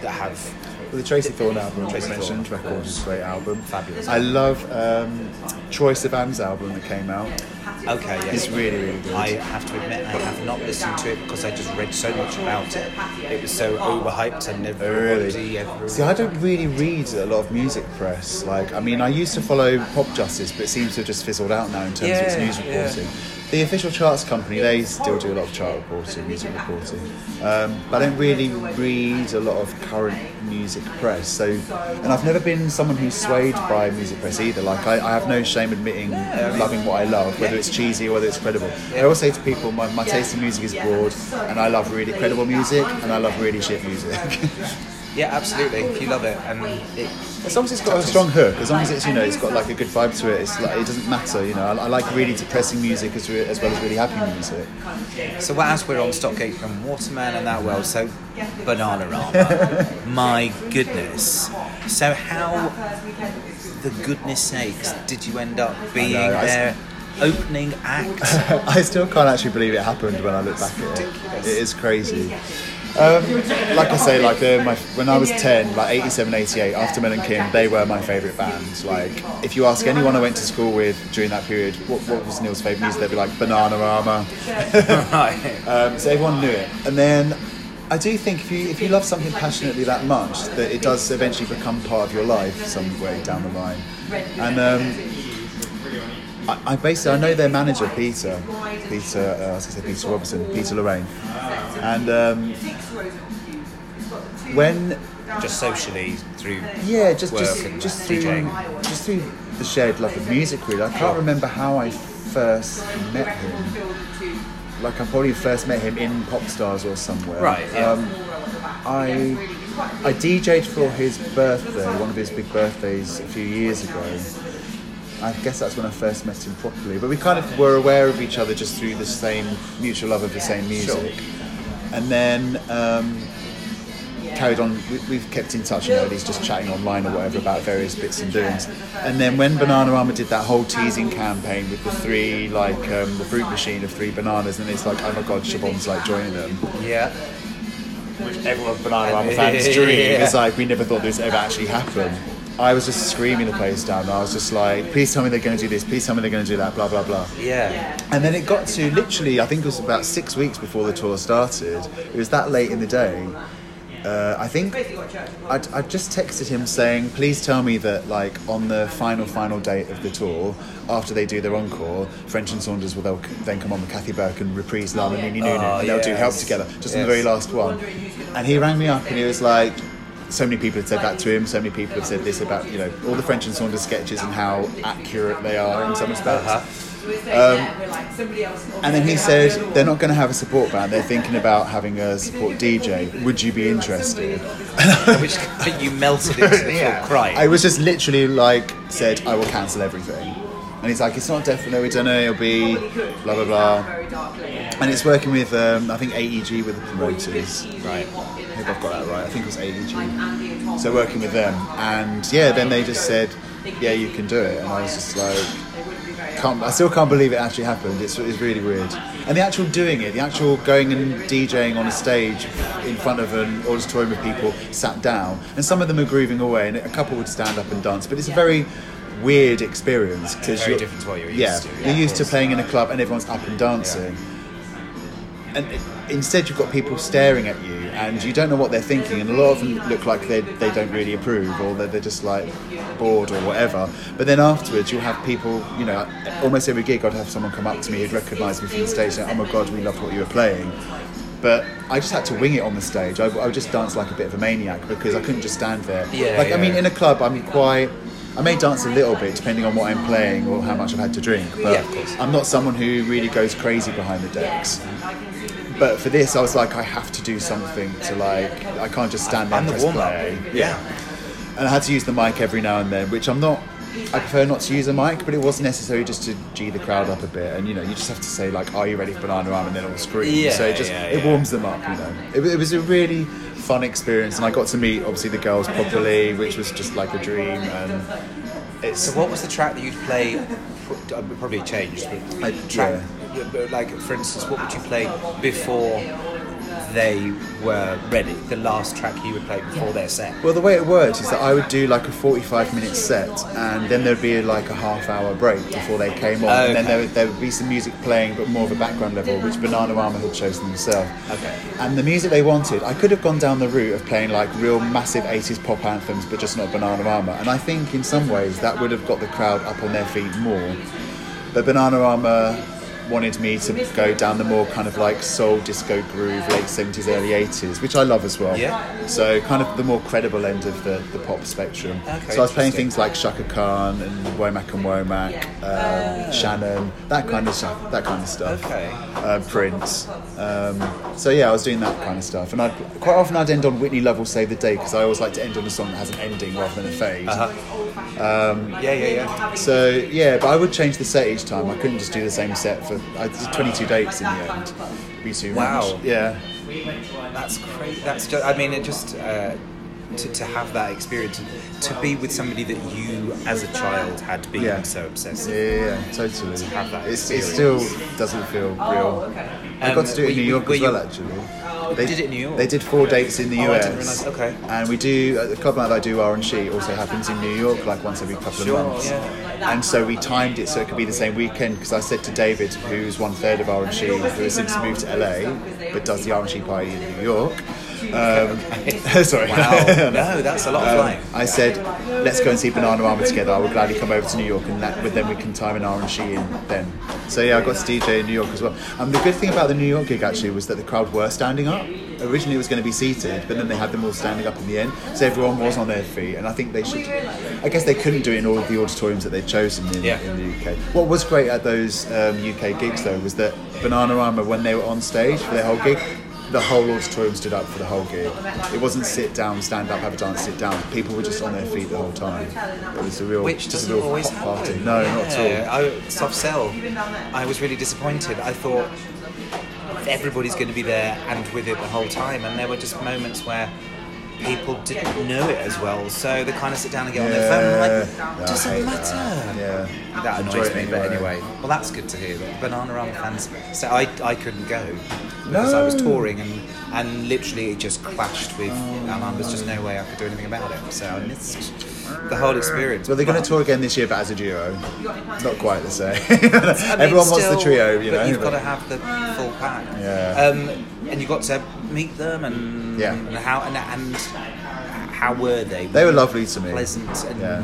that have
Well, the Tracey Thorn album, Tracey mentioned, great album.
Fabulous.
I love um, Troye Sivan's album that came out.
Okay, yes.
It's really, really good.
I have to admit, I have not listened to it because I just read so much about it. It was so overhyped and never
Really?
everybody
See, I don't really read a lot of music press. Like, I mean, I used to follow Pop Justice, but it seems to have just fizzled out now in terms of its
Yeah,
news
yeah.
The official charts company, they still do a lot of chart reporting, music reporting. Um, but I don't really read a lot of current music press. So, and I've never been someone who's swayed by music press either. Like, I, I have no shame admitting loving what I love, whether it's cheesy or whether it's credible. I always say to people, my, my taste in music is broad, and I love really credible music, and I love really shit music. [laughs]
Yeah, absolutely. If you love it, and it,
As long as it's got a strong hook, as long as it's you know it's got like a good vibe to it, it's like it doesn't matter. You know, I, I like really depressing music as, re- as well as really happy music.
so as we're on Stock Aitken Waterman and that well, so Bananarama, [laughs] my goodness. So how, the goodness sakes, did you end up being
know,
their opening act? [laughs]
I still can't actually believe it happened when I look back at it. It is crazy. Um, like I say, like my, when I was 10, like 87, 88, after Mel and Kim, they were my favourite bands. Like, if you ask anyone I went to school with during that period, what, what was Neil's favourite music, they'd be like Bananarama. [laughs]
right.
Um, so everyone knew it. And then I do think if you if you love something passionately that much, that it does eventually become part of your life some way down the line. And um, I, I basically I know their manager Peter, Peter uh, I was going to say Peter Robertson, Peter Loraine, and um, when
Just socially through.
yeah, just just just through
DJing.
just through the shared love of music. Really, I can't remember how I first met him. Like I probably first met him in Popstarz or somewhere.
Right, yeah.
Um, I I DJ'd for his birthday, one of his big birthdays, a few years ago. I guess that's when I first met him properly. But we kind of were aware of each other just through the same mutual love of the same music. Sure. And then um, carried on. We, we've kept in touch, you know, he's just chatting online or whatever about various bits and doings. And then when Banana Bananarama did that whole teasing campaign with the three, like um, the fruit machine of three bananas, and it's like, oh my god, Siobhan's like joining them.
Yeah.
Which everyone Bananarama fans [laughs] dream.
Yeah.
It's like we never thought this would ever actually happen. I was just screaming the place down. I was just like, please tell me they're going to do this. Please tell me they're going to do that. Blah blah blah.
Yeah.
And then it got to literally, I think it was about six weeks before the tour started. It was that late in the day. Uh, I think I'd, I just texted him saying, please tell me that, like, on the final, final date of the tour, after they do their encore, French and Saunders will then come on with Kathy Burke and reprise Lananeeneenoonoo,
Oh,
and they'll do Help. Together, just on the very last one. And he rang me up and he was like, so many people have said that to him, so many people have said this about, you know, all the French and Saunders sketches and how accurate they are in some respects.
Uh-huh.
And then he said, they're not going to have a support band, they're thinking about having a support DJ. Would you be interested?
Which but you melted into the [laughs] floor crying.
I was just literally like, said, I will cancel everything. And he's like, it's not definite, we don't know, it'll be blah, blah, blah. And it's working with, um, I think, AEG with the promoters.
right.
I think I've got that right. I think it was AEG. So working with them, and yeah, then they just said, "Yeah, you can do it," and I was just like, can't, I still can't believe it actually happened. It's, it's really weird. And the actual doing it, the actual going and DJing on a stage in front of an auditorium of people sat down, and some of them are grooving away, and a couple would stand up and dance. But it's a very weird experience because
Very
you're,
different to what you're used
yeah,
to, yeah,
you're used to playing in a club and everyone's up and dancing and instead you've got people staring at you and you don't know what they're thinking and a lot of them look like they, they don't really approve or that they're just like bored or whatever. But then afterwards you'll have people you know almost every gig I'd have someone come up to me who'd recognise me from the stage saying oh my god we loved what you were playing. But I just had to wing it on the stage. I, I would just dance like a bit of a maniac because I couldn't just stand there.
Yeah,
like I mean in a club I'm quite I may dance a little bit depending on what I'm playing or how much I've had to drink but
Yeah, of course.
I'm not someone who really goes crazy behind the decks but for this, I was like, I have to do something to like, I can't just stand there
And
and
the
press
warm-up.
play.
Yeah.
And I had to use the mic every now and then, which I'm not. I prefer not to use a mic, but it was necessary just to g the crowd up a bit, and you know, you just have to say like, "Are you ready for Bananarama?" and then all scream.
Yeah,
so it just
yeah,
it
yeah.
warms them up, you know. It, it was a really fun experience, and I got to meet obviously the girls properly, which was just like a dream. And it's
So what was the track that you'd play? Probably changed, but
I-
track. but Like for instance, what would you play before they were ready? The last track you would play before their set.
Well, the way it worked is that I would do like a 45 minute set, and then there'd be like a half hour break before they came on. Oh, and then there would, there would be some music playing, but more of a background level, which Bananarama had chosen themselves.
Okay.
And the music they wanted, I could have gone down the route of playing like real massive 80s pop anthems, but just not Bananarama. And I think in some ways that would have got the crowd up on their feet more. But Bananarama wanted me to go down the more kind of like soul disco groove, late 70s, early 80s, which I love as well.
Yeah.
So kind of the more credible end of the, the pop spectrum.
Okay,
so I was playing things like Chaka Khan and Womack and Womack, um, Shannon, that kind of stuff. That kind of stuff.
Okay.
Uh, Prince. Um, so yeah, I was doing that kind of stuff, and I'd quite often I'd end on Whitney Love Will Save the Day because I always like to end on a song that has an ending rather than a fade.
Uh-huh.
Um,
Yeah, yeah, yeah.
so yeah, but I would change the set each time. I couldn't just do the same set for. I did 22 dates in the end. It'd be too
Wow.
much. Yeah.
That's crazy. That's just. I mean, it just. Uh, to, to have that experience, to be with somebody that you, as a child, had been
Yeah.
so obsessed
Yeah,
with.
yeah, yeah, totally.
have that
It's, it still doesn't feel real. I
Um,
got to do it in New
you-
York
were
as well,
you-
actually. They
did it in New York?
They did four dates in the
Oh,
US.
okay.
And we do uh, the club night that I do R&She also happens in New York, like once every couple
Sure,
of months.
yeah.
And so we timed it so it could be the same weekend because I said to David, who's one third of R&She, who has since moved to LA but does the R&She party in New York. Um, [laughs] [laughs] sorry.
Wow. [laughs] no, that's a lot of
Um. I said, let's go and see Bananarama together. I would gladly come over to New York, and that, but then we can time an R&She in then. So yeah, I got to DJ in New York as well. And the good thing about the New York gig actually was that the crowd were standing up. Originally it was going to be seated, but then they had them all standing up in the end. So everyone was on their feet, and I think they should. I guess they couldn't do it in all of the auditoriums that they'd chosen in,
Yeah.
in the UK. What was great at those um, UK gigs though was that Banana Bananarama, when they were on stage for their whole gig, the whole auditorium stood up for the whole gig. It wasn't sit down, stand up, have a dance, sit down. People were just on their feet the whole time. It was a real,
Which
just a real
always
pop
happen.
party. No, not at all.
I, soft sell. I was really disappointed. I thought everybody's going to be there and with it the whole time, and there were just moments where people didn't know it as well, so they kind of sit down and get on their phone. and
Yeah.
Like,
No,
doesn't matter.
that. Yeah.
That annoys me, but
anyway.
anyway. Well, that's good to hear. That Bananarama fans. So I, I couldn't go because I was touring and, and literally it just clashed with, and there was just no way I could do anything about it. So I missed the whole experience.
Well, they're going to tour again this year, but as a duo. Not quite the same. [laughs] Everyone wants the trio, you
but
know.
you've got to have the full pack.
Yeah.
Um, and you got to meet them, and
Yeah.
and how and, and how were they?
They were lovely to me.
pleasant, and
Yeah.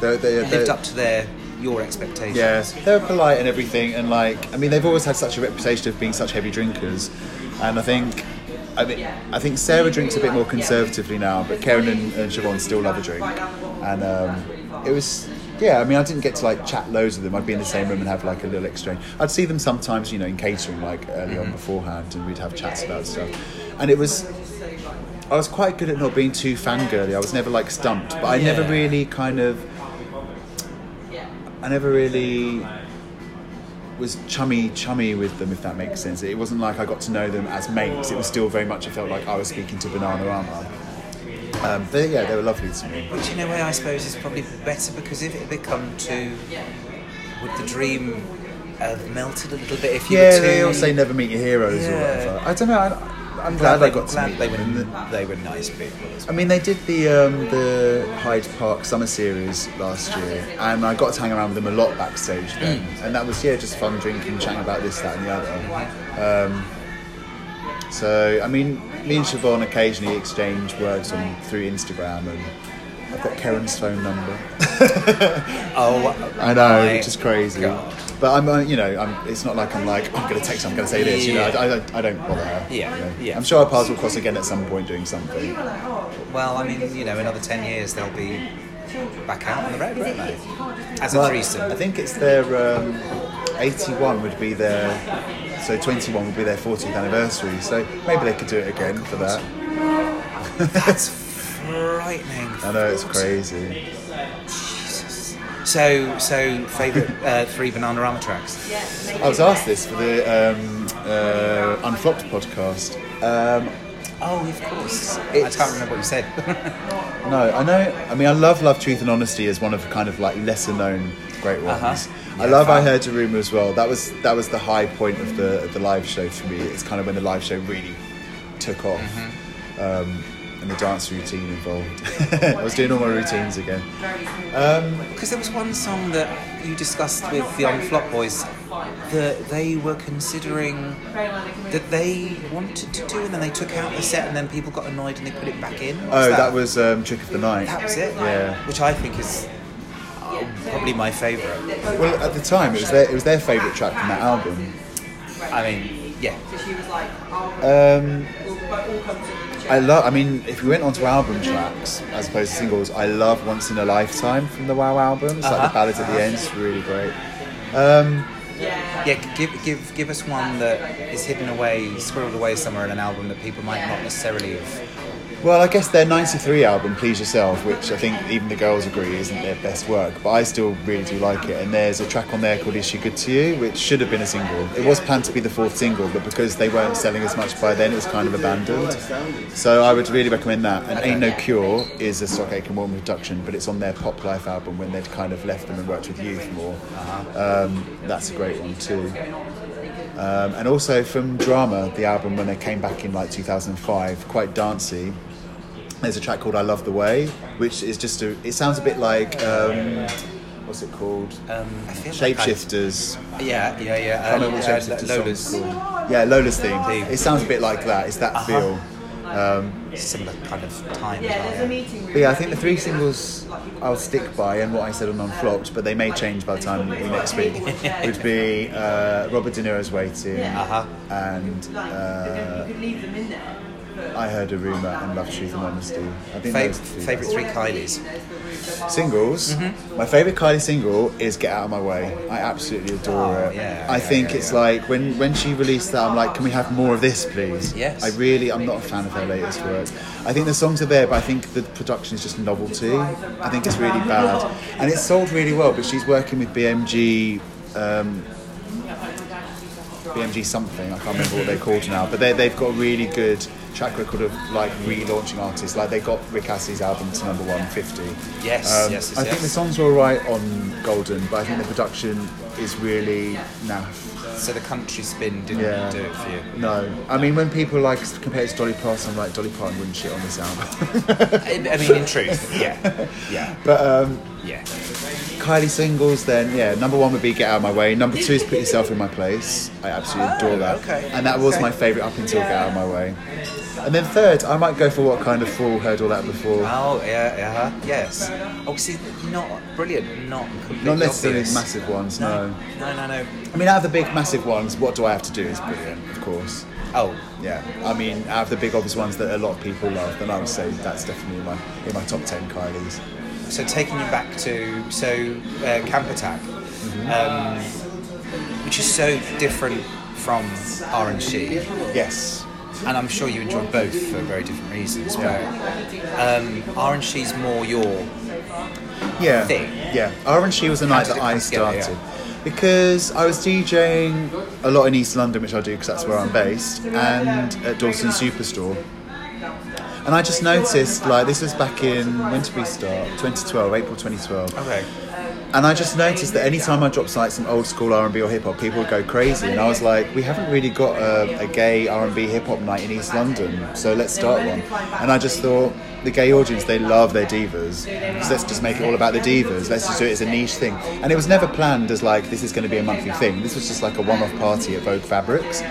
They, they,
lived up to their your expectations.
Yes, they were polite and everything, and like, I mean, they've always had such a reputation of being such heavy drinkers, and I think, I mean, I think Sarah drinks a bit more conservatively now, but Karen and, and Siobhan still love a drink, and um, it was. Yeah, I mean, I didn't get to like chat loads with them. I'd be in the same room and have like a little exchange. I'd see them sometimes, you know, in catering, like early on mm-hmm. beforehand, and we'd have chats about stuff. And it was, I was quite good at not being too fangirly. I was never like stumped, but I never really kind of I never really was chummy chummy with them, if that makes sense. It wasn't like I got to know them as mates. It was still very much. I felt like I was speaking to Bananarama. Um, but yeah, they were lovely to me.
Which in a way, I suppose, is probably better because if it had become too, would the dream have melted a little bit if you
Yeah,
were too?
they all say never meet your heroes or whatever. I don't know. I, I'm glad, I got to meet
they
them.
were
And the-
they were nice people. As
I mean, they did the um, the Hyde Park Summer Series last year, and I got to hang around with them a lot backstage then, and that was yeah, just fun drinking, chatting about this, that, and the other. Um, so, I mean, me and Siobhan occasionally exchange words on through Instagram, and I've got Karen's phone number. [laughs]
Oh,
I know, which is crazy.
God.
But I'm, uh, you know, I'm, it's not like I'm like, I'm going to text, her, I'm going to say this. You know, I, I, don't, I don't bother her.
Yeah,
you know.
yeah.
I'm sure our paths will cross again at some point doing something.
Well, I mean, you know, another ten years they'll be back out on the road, won't they? As a threesome.
I think it's their um, 81 would be their, so 21 will be their 40th anniversary. So maybe they could do it again for that.
That's [laughs] frightening.
I know it's crazy.
So, so favourite uh, three Bananarama tracks?
I was asked this for the um, uh, Unflopped podcast. Um,
Oh, of course. I can't remember what you said.
no, I know. I mean, I love Love, Truth, and Honesty as one of the kind of like lesser known great ones.
Uh-huh.
I love I. Heard a Rumor as well. That was that was the high point of the of the live show for me. It's kind of when the live show really took off.
Mm-hmm.
Um, and the dance routine involved. [laughs] I was doing all my routines again. Um,
Because there was one song that you discussed with the Unflop Boys that they were considering that they wanted to do, and then they took out the set, and then people got annoyed and they put it back in. What
oh, that? was um, Trick of the Night.
that was it.
Yeah.
which I think is probably my favourite.
Well, at the time, it was their it was their favourite track from that album.
I mean, yeah,
Um, I love. I mean, if we went on to album tracks as opposed to singles, I love "Once in a Lifetime" from the Wow album. It's like
Uh-huh.
the ballads at the end. It's really great. Um,
yeah. Give give give us one that is hidden away, squirreled away somewhere in an album that people might not necessarily have.
Well, I guess their '93 album, "Please Yourself," which I think even the girls agree isn't their best work, but I still really do like it. And there's a track on there called "Is She Good to You," which should have been a single. It was planned to be the fourth single, but because they weren't selling as much by then, it was kind of abandoned. So I would really recommend that. And "Ain't No Cure" is a Stock Aitken Waterman production, but it's on their Pop Life album when they'd kind of left them and worked with youth more. Um, that's a great one too. Um, and also from Drama, the album when they came back in like 2005, quite dancey. There's a track called "I Love the Way," which is just a. It sounds a bit like um, what's it called?
Um, I feel like I-
Shapeshifters.
Yeah, yeah, yeah.
I can't
Uh,
remember what
uh,
Shapeshifters
Lola's
called. Yeah, Lola's theme.
Theme.
It sounds a bit like that. It's that
Uh-huh.
feel. Um,
similar kind of time.
Yeah,
as
there's a meeting room.
But yeah, I think the three singles I'll stick by and what I said on Unflopped, but they may change by the time we next week, [laughs] would be uh, Robert De Niro's Waiting
Uh-huh.
and
Like,
uh,
you could leave them in there. but-
I Heard a Rumour and Love, Truth and Honesty. I think
Fav- favourite three Kylies.
Singles. My favourite Kylie single is Get Out of My Way. I absolutely adore
Oh,
it.
yeah,
I
yeah,
think
yeah,
it's like when when she released that, I'm like, can we have more of this, please?
Yes.
I really, I'm not a fan of her latest work. I think the songs are there, but I think the production is just novelty. I think it's really bad, and it's sold really well. But she's working with BMG. Um, BMG something, I can't remember what they're called now, but they, they've got really good track record of like relaunching artists. Like they got Rick Astley's album to number one fifty.
Yes,
Um,
yes, yes,
I think
yes.
the songs were alright on Golden, but I think the production is really naff.
So the country spin didn't
Yeah.
do it for you.
No, I mean when people like compare it to Dolly Parton, I'm like Dolly Parton wouldn't shit on this album.
I mean, in truth, yeah, yeah, [laughs]
but um,
yeah.
Kylie singles, then yeah, number one would be Get Out of My Way. Number two is Put Yourself in My Place. I absolutely adore oh, that,
Oh, okay,
and that was
okay.
my favourite up until Get Out of My Way. And then third, I might go for What Kind of Fool. Heard all that before.
Oh, yeah, yeah, yes. Obviously, not brilliant, not completely
Not necessarily
obvious.
massive ones, no.
No, no, no.
I mean, out of the big massive ones, What Do I Have to Do is brilliant, of course.
Oh,
Yeah, I mean, out of the big obvious ones that a lot of people love, then I would say that's definitely in my in my top ten Kylie's.
So taking you back to so uh, Camp Attack,
Mm-hmm.
um, which is so different from R and She,
Yes,
and I'm sure you enjoy both for very different reasons. But um, R and She's more your
yeah,
Thing.
yeah. R and She was the night that I
together, yeah?
started because I was DJing a lot in East London, which I do because that's where I'm based, and at Dalston Superstore. And I just noticed, like, this was back in when did we start? 2012, April 2012.
okay.
And I just noticed that anytime I dropped like some old school R and B or hip hop, people would go crazy. And I was like, we haven't really got a, a gay R and B hip hop night in East London, so let's start one. And I just thought the gay audience they love their divas, so let's just make it all about the divas. Let's just do it as a niche thing. And it was never planned as like this is going to be a monthly thing. This was just like a one-off party at Vogue Fabrics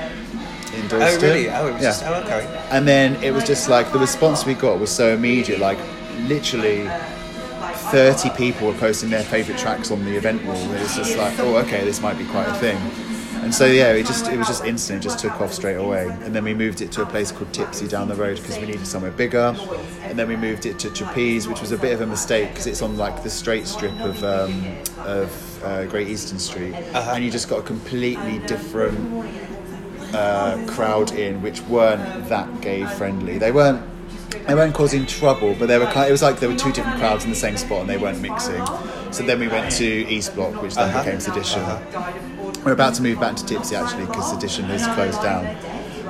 in
Oh really? Oh, it was
yeah.
just oh okay.
And then it was just like the response we got was so immediate. Like literally, thirty people were posting their favourite tracks on the event wall. It was just like, oh, okay, this might be quite a thing. And so yeah, it just it was just instant. It just took off straight away. And then we moved it to a place called Tipsy down the road because we needed somewhere bigger. And then we moved it to Trapeze, which was a bit of a mistake because it's on like the straight strip of um, of uh, Great Eastern Street, and you just got a completely different uh, crowd in which weren't that gay friendly. They weren't they weren't causing trouble, but they were kind. It was like there were two different crowds in the same spot and they weren't mixing. So then we went to East Block, which then
Uh-huh.
became Sedition. We're about to move back to Tipsy actually because Sedition has closed down.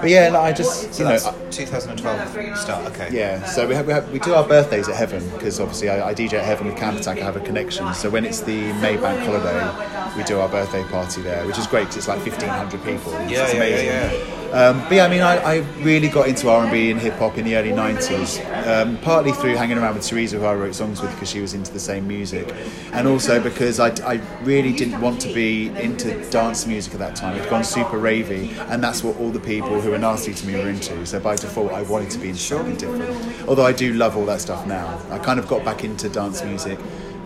But yeah, like, I just
So
you know.
Uh, 2012 start. Okay.
Yeah, so we have, we, have, we do our birthdays at Heaven because obviously I, I DJ at Heaven with Camp Attack. I have a connection. So when it's the May Bank holiday, we do our birthday party there, which is great because it's like fifteen hundred people. It's
Yeah, yeah, yeah,
amazing.
yeah.
Um, but yeah, I mean, I, I really got into R and B and hip hop in the early '90s, um, partly through hanging around with Teresa, who I wrote songs with, because she was into the same music, and also because I, I really didn't want to be into dance music at that time. It'd gone super ravey, and that's what all the people who were nasty to me were into. So by default, I wanted to be into something different. Although I do love all that stuff now. I kind of got back into dance music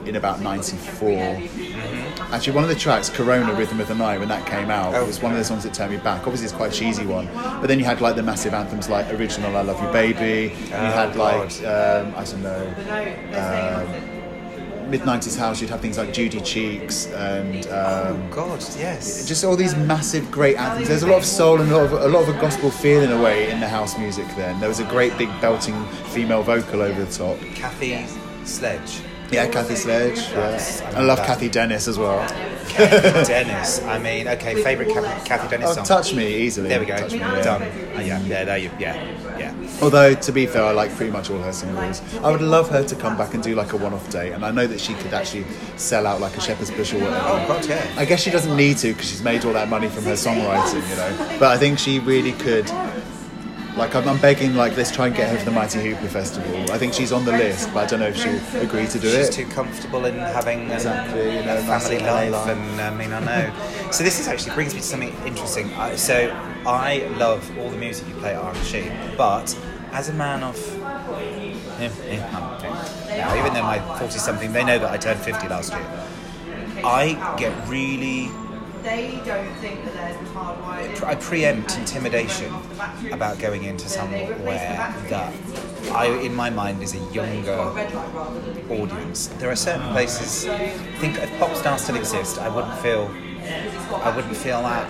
in about '94. Actually, one of the tracks, Corona Rhythm of the Night, when that came out,
Oh.
was one of the songs that turned me back. Obviously, it's quite a cheesy one, but then you had like the massive anthems like Original I Love You Baby, you had like, um, I don't know, um, mid 90s house, you'd have things like Judy Cheeks and. Um,
God, yes.
just all these massive, great anthems. There's a lot of soul and a lot of, a lot of a gospel feel in a way in the house music. Then there was a great big belting female vocal over the top.
Kathy Sledge.
Yeah, Kathy Sledge.
Yes, I
love
that.
Cathy Dennis as well. [laughs]
Dennis. I mean, okay, favourite Cathy, Cathy Dennis
Oh,
song.
touch me easily.
There we go.
Touch me, yeah.
Done. Uh, yeah, yeah, there you, yeah, yeah.
Although to be fair, I like pretty much all her singles. I would love her to come back and do like a one-off day, and I know that she could actually sell out like a Shepherd's Bush or whatever.
Oh, God, yeah.
I guess she doesn't need to because she's made all that money from her songwriting, you know. But I think she really could. Like I'm, I'm begging, like let's try and get her for the Mighty Hoopla Festival. I think she's on the list, but I don't know if she'll agree to do
She's
it.
too comfortable in having um,
Exactly, you know,
a family life,
life.
and I mean, I know. so this is actually brings me to something interesting. I, so I love all the music you play at R&She, but as a man of, um, eh, now, even though I'm 40 something, they know that I turned 50 last year. I get really
They don't think that they're hardwired.
I preempt intimidation about going into somewhere that I, in my mind, is a younger audience. There are certain ah. places. I think if Popstarz still exist, I wouldn't feel. I wouldn't feel that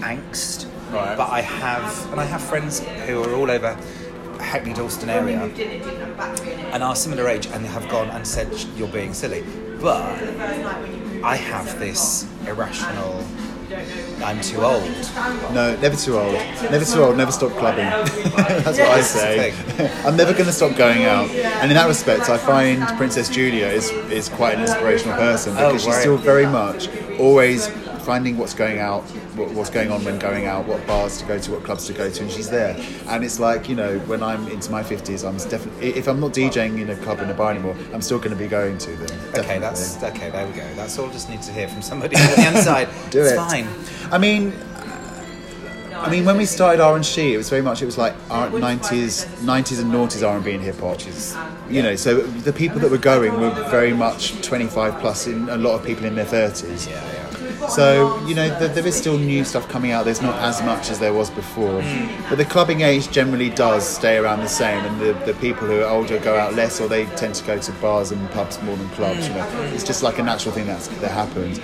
angst.
Right.
But I have, and I have friends who are all over Hackney Dalston area, and are similar age, and have gone and said you're being silly. But I have this irrational. I'm too old.
No, never too old. Never too old. Never stop clubbing. [laughs] That's what I say. [laughs] I'm never going to stop going out. And in that respect, I find Princess Julia is is quite an inspirational person
Oh,
because she's still very much always finding what's going out, what, what's going on when going out, what bars to go to, what clubs to go to, and she's there. And it's like you know, when I'm into my 50s, I'm definitely if I'm not DJing in a club in a bar anymore, I'm still going to be going to them.
Okay, that's okay. There we go. That's all just need to hear from somebody on the inside. [laughs]
Do
it's
it.
fine.
I mean, I mean, when we started R and She, it was very much it was like nineties, nineties and noughties R and B and hip hop. You know, so the people that were going were very much twenty five plus, in a lot of people in their thirties.
Yeah, yeah.
So you know, th- there is still new stuff coming out. There's not as much as there was before, hmm. but the clubbing age generally does stay around the same, and the, the people who are older go out less, or they tend to go to bars and pubs more than clubs. You know, hmm. it's just like a natural thing that's that happens.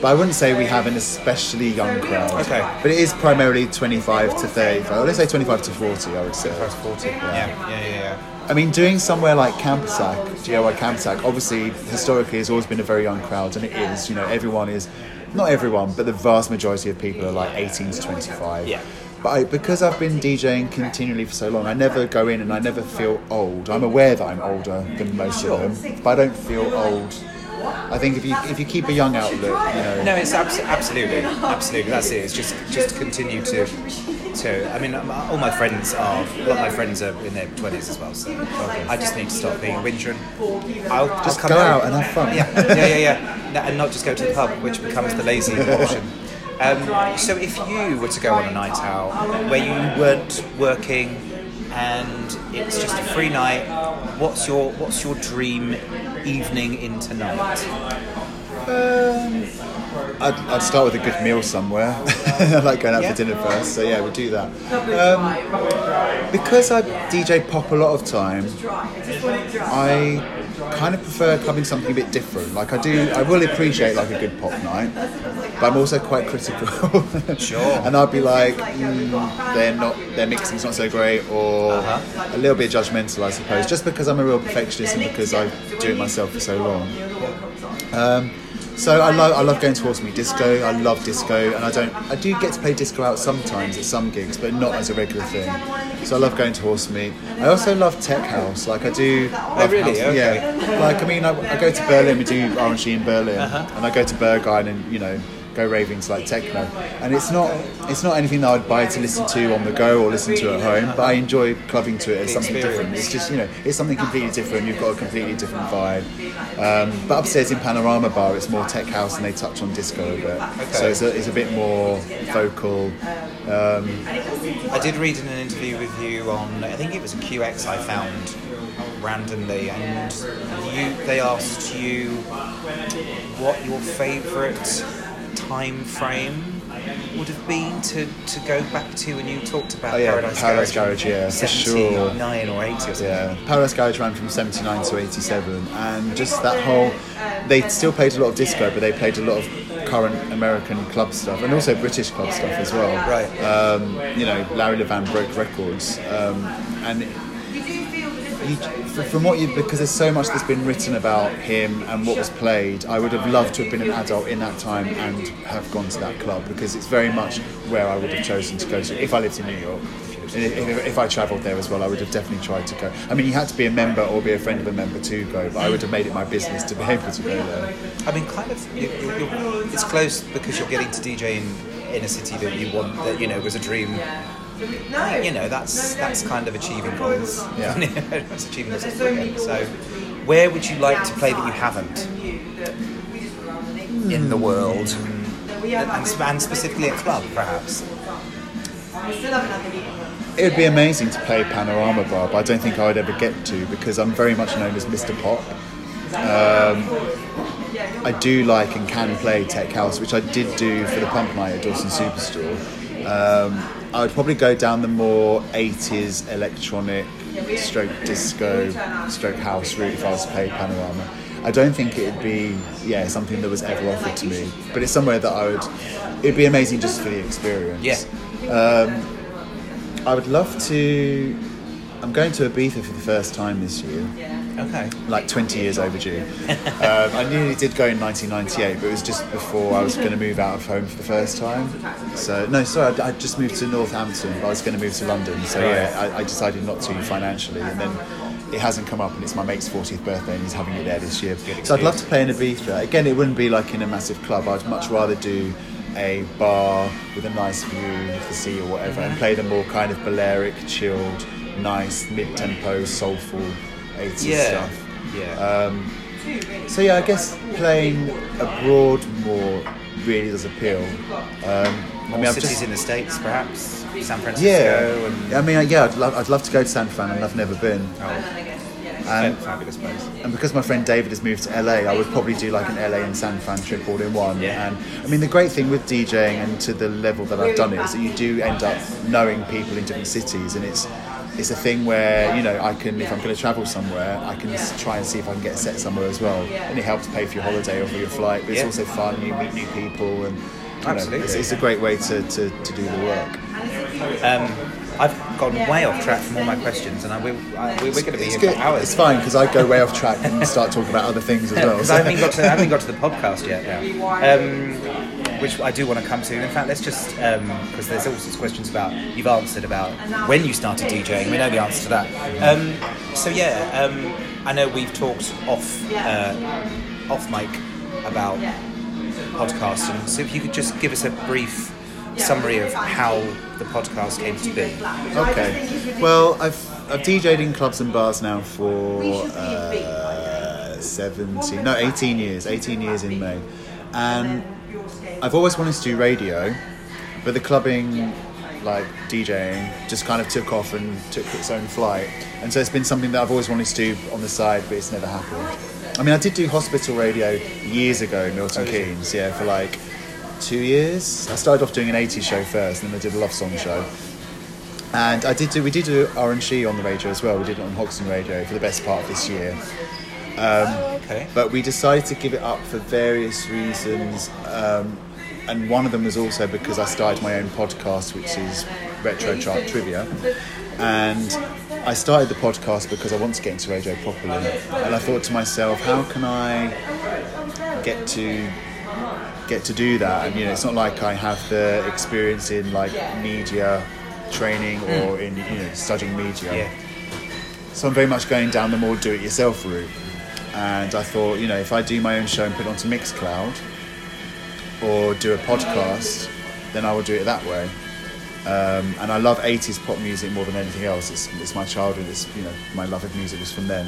But I wouldn't say we have an especially young crowd.
Okay.
But it is primarily 25 to 35. Or let's say 25 to 40, I would say.
First 40. Yeah, yeah, yeah, yeah.
I mean, doing somewhere like Camp Attack, GOI Camp Attack, obviously historically has always been a very young crowd, and it is. You know, everyone is, not everyone, but the vast majority of people are like 18 to 25.
Yeah.
But I, because I've been DJing continually for so long, I never go in and I never feel old. I'm aware that I'm older than most
Sure.
of them, but I don't feel old. I think if you if you keep a young outlook, you know.
No, it's abs- absolutely, absolutely. That's it. It's just just continue to, to. I mean, um, all my friends are. A lot of my friends are in their twenties as well. So I just need to stop being a whinger. and I'll
Just
come
go out and have fun.
Yeah, yeah, yeah, yeah. No, and not just go to the pub, which becomes the lazy option. Um, so if you were to go on a night out where you weren't working and it's just a free night, what's your what's your dream evening into night?
Um, I'd, I'd start with a good meal somewhere. I [laughs] like going out
Yeah.
for dinner first, so yeah, we'll do that. Um, because I DJ pop a lot of time, I kind of prefer having something a bit different. Like I do, I will appreciate like a good pop night, but I'm also quite critical. [laughs]
Sure.
and I'd be like, mm, they're not, their mixing's not so great, or
Uh-huh.
a little bit judgmental, I suppose, just because I'm a real perfectionist and because I do it myself for so long. Um, so I love I love going to Horse Meat Disco. I love disco, and I don't I do get to play disco out sometimes at some gigs, but not as a regular thing. So I love going to Horse Meat. I also love tech house. Like I do. love
really?
house-
Okay.
Yeah. Like I mean, I, I go to Berlin. We do R&She in Berlin,
Uh-huh.
and I go to Berghain and you know go raving to like techno. And it's not it's not anything that I'd buy to listen to on the go or listen to at home, but I enjoy clubbing to it as something different. It's just you know it's something completely different. You've got a completely different vibe. Um, but upstairs in Panorama Bar, it's more tech house and they touch on disco a bit. So it's a, it's a bit more vocal. Um,
I did read in an interview with you on, I think it was a QX I found randomly, and you they asked you what your favourite time frame would have been to, to go back to when you talked about
Oh, yeah,
Paradise,
Paradise
Garage,
Garage, yeah, for sure.
79 or 80 or something.
yeah, Paradise Garage ran from 79 to 87, and just that whole. They still played a lot of disco, but they played a lot of current American club stuff and also British club stuff as well.
Right.
Um, you know, Larry Levan broke records, um, and you, f- from what you because there's so much that's been written about him and what was played. I would have loved to have been an adult in that time and have gone to that club because it's very much where I would have chosen to go to if I lived in New York. If, I travelled there as well, I would have definitely tried to go. I mean, you had to be a member or be a friend of a member to go, but I would have made it my business to be able to go there.
I mean, kind of, you, you, you're, it's close because you're getting to DJ in, in a city that you want, that you know was a dream. You know, that's that's kind of achieving goals.
Yeah. [laughs]
it's achieving goals. So, where would you like to play that you haven't in the world, and, and, and specifically a club, perhaps?
It would be amazing to play Panorama Bar, but I don't think I would ever get to because I'm very much known as Mr. Pop. Um, I do like and can play tech house, which I did do for the pump night at Dalston Superstore. Um, I would probably go down the more 80s electronic, stroke disco, stroke house route if I was to play Panorama. I don't think it'd be yeah something that was ever offered to me, but it's somewhere that I would. It'd be amazing just for the experience.
Yeah.
Um, I would love to. I'm going to Ibiza for the first time this year
Okay.
like 20 years overdue. [laughs] um, I nearly did go in 1998, but it was just before I was going to move out of home for the first time. So, no, sorry, I, I just moved to Northampton, but I was going to move to London. So, yeah, I, I decided not to financially. And then it hasn't come up, and it's my mate's 40th birthday, and he's having it there this year. So, I'd love to play in Ibiza. Again, it wouldn't be like in a massive club, I'd much rather do a bar with a nice view of the sea or whatever and play the more kind of Balearic, chilled, nice, mid-tempo, soulful 80s
Yeah.
stuff.
Yeah.
Um, so yeah, I guess playing abroad more really does appeal. Um, I
More
mean, I've
cities
just,
in the states, perhaps San Francisco.
yeah.
And,
I mean, yeah, I'd love, I'd love to go to San Fran, and I've never been.
oh,
And,
fabulous place.
and because my friend David has moved to LA, I would probably do like an LA and San Fran trip all in one.
Yeah.
And I mean, the great thing with DJing and to the level that I've done it is that you do end up knowing people in different cities, and it's it's a thing where you know I can if I'm going to travel somewhere, I can s try and see if I can get a set somewhere as well, and it helps pay for your holiday or for your flight. But it's
Yeah.
also fun. You meet new people, and you know,
Absolutely.
it's, it's a great way to, to, to do the work.
Um, I've gone way off track from all my questions, and I, we, I, we, we're going to be
It's
here
good.
for hours.
It's fine because I go way off track and start talking about other things as [laughs] well.
Because
so-
I haven't got to I haven't got to the podcast yet. Yeah. Um, which I do want to come to. In fact, let's just because there's all sorts of questions about you've answered about when you started DJing. We know the answer to that. Um, so yeah, um, I know we've talked off uh, off mic about podcasting. So if you could just give us a brief summary of how the podcast came to be.
Okay. Well, I've I've DJed in clubs and bars now for uh, 17, no, 18 years. 18 years in May, and I've always wanted to do radio, but the clubbing, like DJing, just kind of took off and took its own flight, and so it's been something that I've always wanted to do on the side, but it's never happened. I mean, I did do hospital radio years ago in Milton oh, Keynes, yeah, for like two years. I started off doing an 80s show first, and then I did a love song show. And I did do we did do R&She on the radio as well. We did it on Hoxton Radio for the best part of this year.
Okay.
But we decided to give it up for various reasons. Um, and one of them was also because I started my own podcast, which is Retro Chart Trivia. And I started the podcast because I want to get into radio properly. And I thought to myself, how can I get to get to do that? And you know, it's not like I have the experience in like media training or in you know studying media.
Yeah.
So I'm very much going down the more do-it-yourself route. And I thought, you know, if I do my own show and put it onto Mixcloud or do a podcast, then I will do it that way. Um, and I love 80s pop music more than anything else. It's, it's my childhood. It's, you know, my love of music was from then.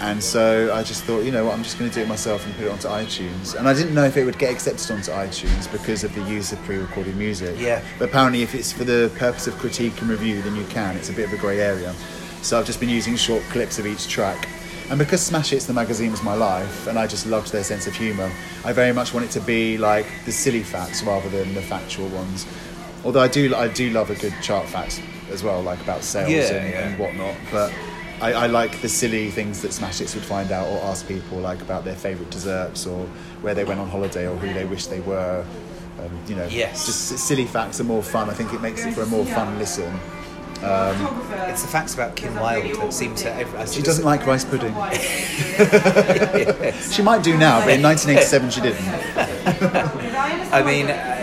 And so I just thought, you know what, I'm just going to do it myself and put it onto iTunes. And I didn't know if it would get accepted onto iTunes because of the use of pre-recorded music.
Yeah.
But apparently, if it's for the purpose of critique and review, then you can. It's a bit of a grey area. So I've just been using short clips of each track. And because Smash Hits the magazine was my life, and I just loved their sense of humour, I very much want it to be like the silly facts rather than the factual ones. Although I do, I do love a good chart fact as well, like about sales
Yeah,
and,
yeah.
and whatnot. But I, I like the silly things that Smash Hits would find out or ask people, like about their favourite desserts or where they went on holiday or who they wish they were. Um, you know,
Yes.
just silly facts are more fun. I think it makes it for a more fun listen.
It's the facts about Kim Wilde that seem to. I
She doesn't like rice pudding. [laughs] She might do now, but in [laughs] 1987 she didn't. [laughs]
I mean, uh,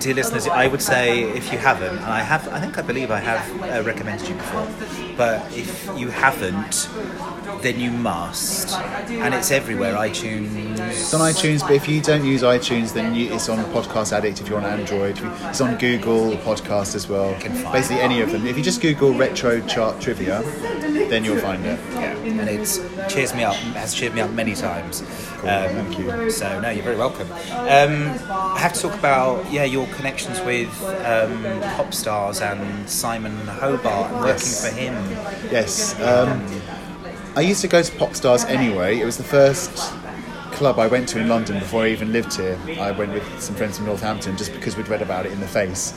dear listeners, I would say if you haven't, and I have, I think I believe I have uh, recommended you before, but if you haven't, then you must, and it's everywhere. iTunes.
It's on iTunes, but if you don't use iTunes, then you, it's on Podcast Addict if you're on Android. It's on Google Podcast as well. Basically, any of them. If you just Google retro chart trivia, then you'll find it.
And it's cheers me up. Has cheered me up many times.
Cool, thank you.
So no, you're very welcome. Um, I have to talk about yeah your connections with um, Popstarz and Simon Hobart and working
Yes.
for him.
Yes. Um, I used to go to Popstarz anyway. It was the first club I went to in London before I even lived here. I went with some friends from Northampton just because we'd read about it in the face.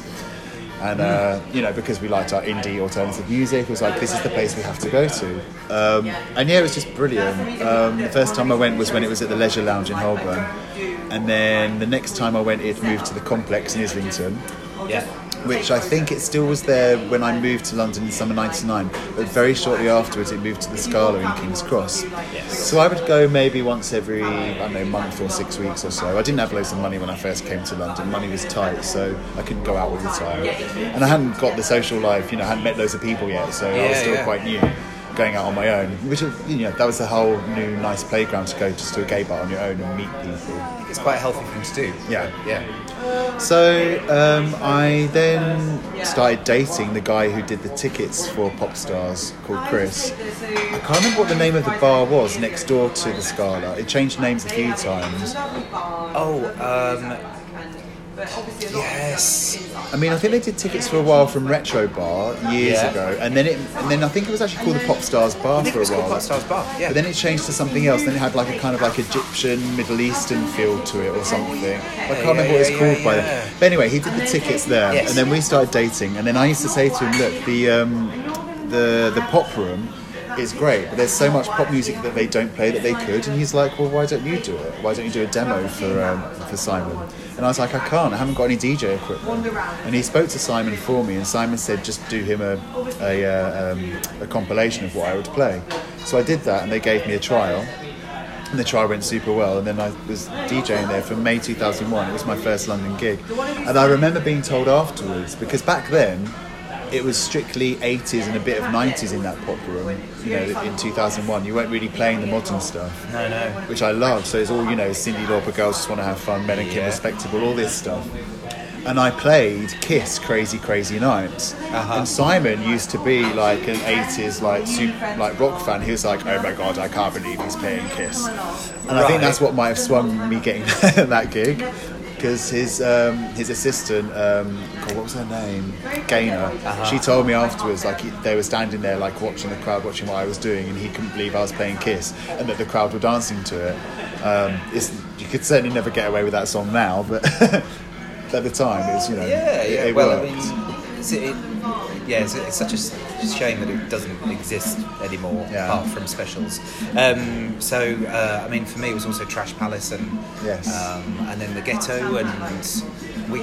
And, uh, you know, because we liked our indie alternative music, it was like, this is the place we have to go to. Um, and yeah, it was just brilliant. Um, the first time I went was when it was at the Leisure Lounge in Holborn. And then the next time I went, it moved to the Complex in Islington
Yeah.
Which I think it still was there when I moved to London in summer '99. But very shortly afterwards, it moved to the Scala in King's Cross.
Yes.
So I would go maybe once every I don't know month or six weeks or so. I didn't have loads of money when I first came to London. Money was tight, so I couldn't go out all the time, and I hadn't got the social life. You know, I hadn't met loads of people yet, so I was still
yeah.
quite new. Going out on my own, which you know, that was the whole new nice playground to go just to a gay bar on your own and meet people.
It's quite a healthy thing to do.
Yeah.
Yeah.
So um, I then started dating the guy who did the tickets for Popstarz called Chris. I can't remember what the name of the bar was next door to the Scala. It changed names a few times.
Oh, um, yes.
I mean, I think they did tickets for a while from Retro Bar years
Yeah.
ago, and then it, and then I think it was actually called the Popstarz Bar
I think
for
it was
a
called
while.
Popstarz Bar. Yeah.
But then it changed to something else. Then it had like a kind of like Egyptian, Middle Eastern feel to it or something. I can't
yeah,
remember what it's
yeah,
called
yeah,
by
yeah.
then. But anyway, he did the tickets there,
Yes.
and then we started dating. And then I used to say to him, "Look, the um, the the pop room." Is great, but there's so much pop music that they don't play that they could, and he's like, "Well, why don't you do it? Why don't you do a demo for um, for Simon?" And I was like, "I can't. I haven't got any DJ equipment." And he spoke to Simon for me, and Simon said, "Just do him a a, uh, um, a compilation of what I would play." So I did that, and they gave me a trial, and the trial went super well. And then I was DJing there from May 2001. It was my first London gig, and I remember being told afterwards because back then. It was strictly 80s and a bit of 90s in that pop room. You know, in 2001, you weren't really playing the modern stuff
No, no.
which I love. So it's all you know, Cyndi Lauper, girls just want to have fun, Mel and Kim
Yeah.
respectable, all this stuff. And I played Kiss, Crazy Crazy Nights.
Uh-huh.
And Simon used to be like an 80s like super, like rock fan. He was like, oh my god, I can't believe he's playing Kiss. And I think that's what might have swung me getting [laughs] that gig. Because his um, his assistant, um, God, what was her name? Gaynor.
Uh-huh.
She told me afterwards, like he- they were standing there, like watching the crowd, watching what I was doing, and he couldn't believe I was playing Kiss, and that the crowd were dancing to it. Um, it's, you could certainly never get away with that song now, but [laughs] at the time, it was you know,
Yeah,
it,
yeah.
it
well, I
worked.
mean, it's, it, yeah, it's, it's such a s- shame that it doesn't exist anymore,
Yeah.
apart from specials. Um, so, uh, I mean, for me, it was also Trash Palace and
Yes.
um, and then the Ghetto and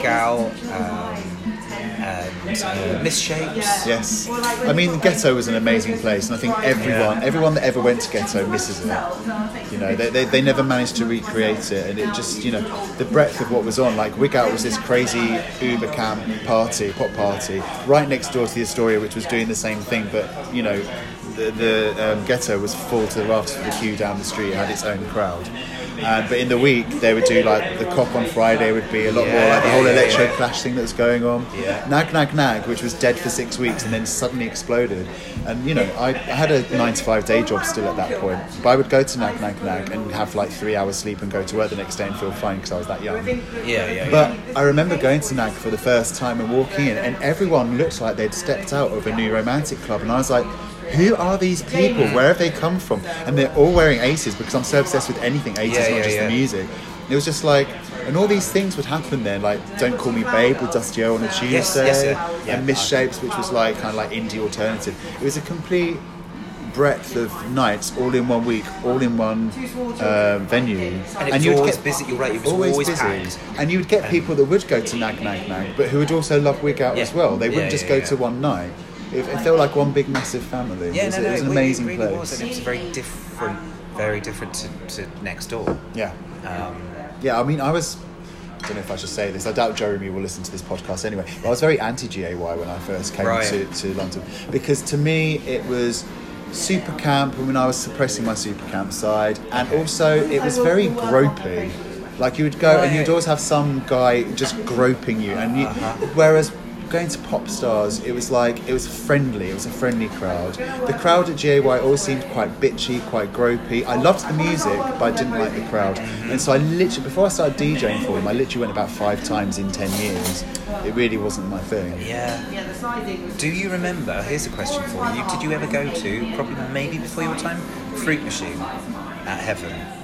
Out um, and uh, Misshapes.
Yes, I mean Ghetto was an amazing place, and I think everyone,
Yeah.
everyone that ever went to Ghetto misses it. You know, they, they, they never managed to recreate it, and it just, you know, the breadth of what was on. Like Wig Out was this crazy Uber camp party, pop party, right next door to the Astoria, which was doing the same thing, but you know, the, the um, Ghetto was full to the rafters for the queue down the street. It had its own crowd. And, but in the week, they would do like the Cock on Friday would be a lot more like the whole
yeah,
electro
yeah.
clash thing that was going on.
Yeah.
Nag Nag Nag, which was dead for six weeks and then suddenly exploded. And you know, I, I had a nine to five day job still at that point. But I would go to Nag Nag Nag and have like three hours sleep and go to work the next day and feel fine because I was that young.
Yeah, yeah, yeah.
But I remember going to Nag for the first time and walking in, and everyone looked like they'd stepped out of a new romantic club, and I was like. Who are these people? Where have they come from? And they're all wearing aces because I'm so obsessed with anything 80s,
Yeah,
not
yeah,
just
yeah.
the music. It was just like, and all these things would happen then, like "Don't Call Me Babe" with Dusty O on a Tuesday,
Yes, yes, yeah, yeah.
and Misshapes, which was like kind of like indie alternative. It was a complete breadth of nights, all in one week, all in one uh, venue,
And it was
you'd
always busy, you're right, it was always packed.
and you would get people that would go to Nag Nag Nag, but who would also love Wig Out
Yeah.
as well. They wouldn't just go to one night. It, it felt like one big massive family.
yeah,
it was,
no, no,
it was an
really-
amazing
really
place.
was, and it was very different, very different to, to next door.
Yeah,
Um,
yeah. I mean, I was, I don't know if I should say this. I doubt Jeremy will listen to this podcast anyway. But I was very anti GAY when I first came
Right.
to, to London because to me it was super camp and when I was suppressing my super camp side, and also it was very gropey. Like you would go and you'd always have some guy just groping you, and you,
Uh-huh.
whereas going to Popstarz, it was like it was friendly. It was a friendly crowd. The crowd at GAY always seemed quite bitchy, quite gropey. I loved the music, but I didn't like the crowd. And so I literally, before I started DJing for them, I literally went about five times in ten years. It really wasn't my thing.
Yeah.
Yeah, the sizing was.
Do you remember? Here's a question for you. Did you ever go to probably maybe before your time Fruit Machine at Heaven?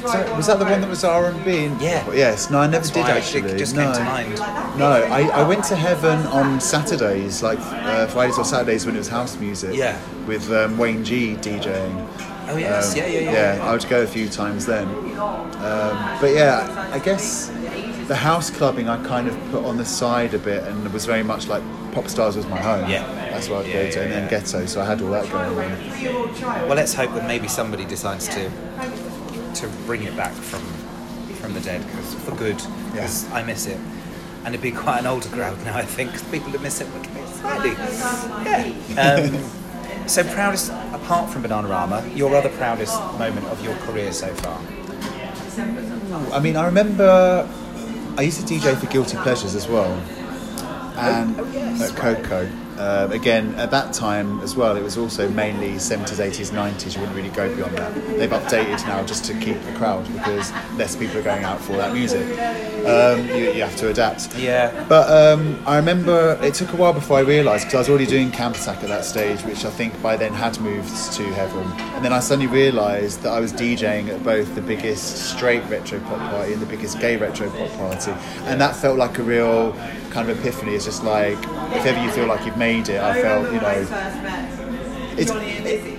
So, was that the one that was R and B?
Yeah.
Yes. No, I never
That's
did
why it
actually.
just
no.
came to mind.
No, I, I went to Heaven on Saturdays, like uh, Fridays or Saturdays when it was house music.
Yeah.
With um, Wayne G DJing.
Oh yes,
Um,
yeah, yeah, yeah.
Yeah, I would go a few times then. Um, but yeah, I guess the house clubbing I kind of put on the side a bit and it was very much like Popstarz was my home.
Yeah.
That's where I'd
Yeah,
go to.
yeah,
And then
yeah.
Ghetto, so I had all that going on.
Well, let's hope that maybe somebody decides to to bring it back from from the dead 'cause- for good because I miss it. And it'd be quite an older crowd now, I think. 'cause people that miss it would be slightly. Yeah. Um, so proudest, apart from Bananarama, your other proudest moment of your career so far?
I mean, I remember I used to DJ for Guilty Pleasures as well, and at KOKO. Uh, again, at that time as well, it was also mainly 70s, 80s, 90s. You wouldn't really go beyond that. They've updated now just to keep the crowd because less people are going out for that music. Um, you, you have to adapt.
Yeah.
But um, I remember it took a while before I realised because I was already doing Camp Attack at that stage, which I think by then had moved to Heaven. And then I suddenly realised that I was DJing at both the biggest straight retro pop party and the biggest gay retro pop party. And that felt like a real kind of epiphany. It's just like, if ever you feel like you've made it, I felt, you know, it's,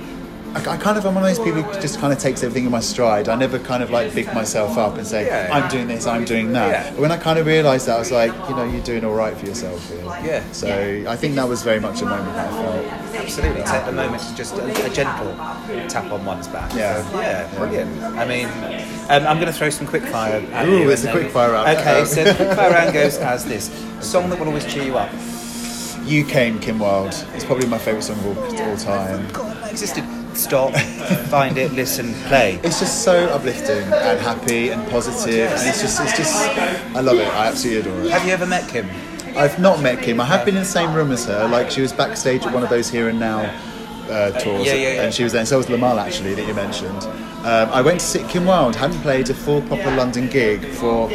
I, I kind of am one of those people who just kind of takes everything in my stride. I never kind of like big myself up and say,
Yeah.
I'm doing this, I'm doing that.
Yeah.
But when I kind of realised that, I was like, you know, you're doing all right for yourself here.
Yeah.
So I think that was very much a moment that I felt.
Absolutely. Take a moment to just a, a gentle tap on one's back.
Yeah.
Yeah, brilliant. I mean, um, I'm going to throw some quick fire at
Ooh,
you.
it's a
then-
quick fire round.
Okay, so the quick fire round goes [laughs] as this. Song that will always cheer you up.
You came, Kim Wilde. It's probably my favourite song of all, all time.
God, existed. Stop, find it, listen, play.
It's just so uplifting and happy and positive, and it's just, it's just, I love it. I absolutely adore it.
Have you ever met Kim?
I've not met Kim. I have been in the same room as her. Like she was backstage at one of those Here and Now uh, tours,
Yeah, yeah, yeah.
and she was there. And so was Limahl actually that you mentioned. Um, I went to see Kim Wilde. Hadn't played a full proper London gig for.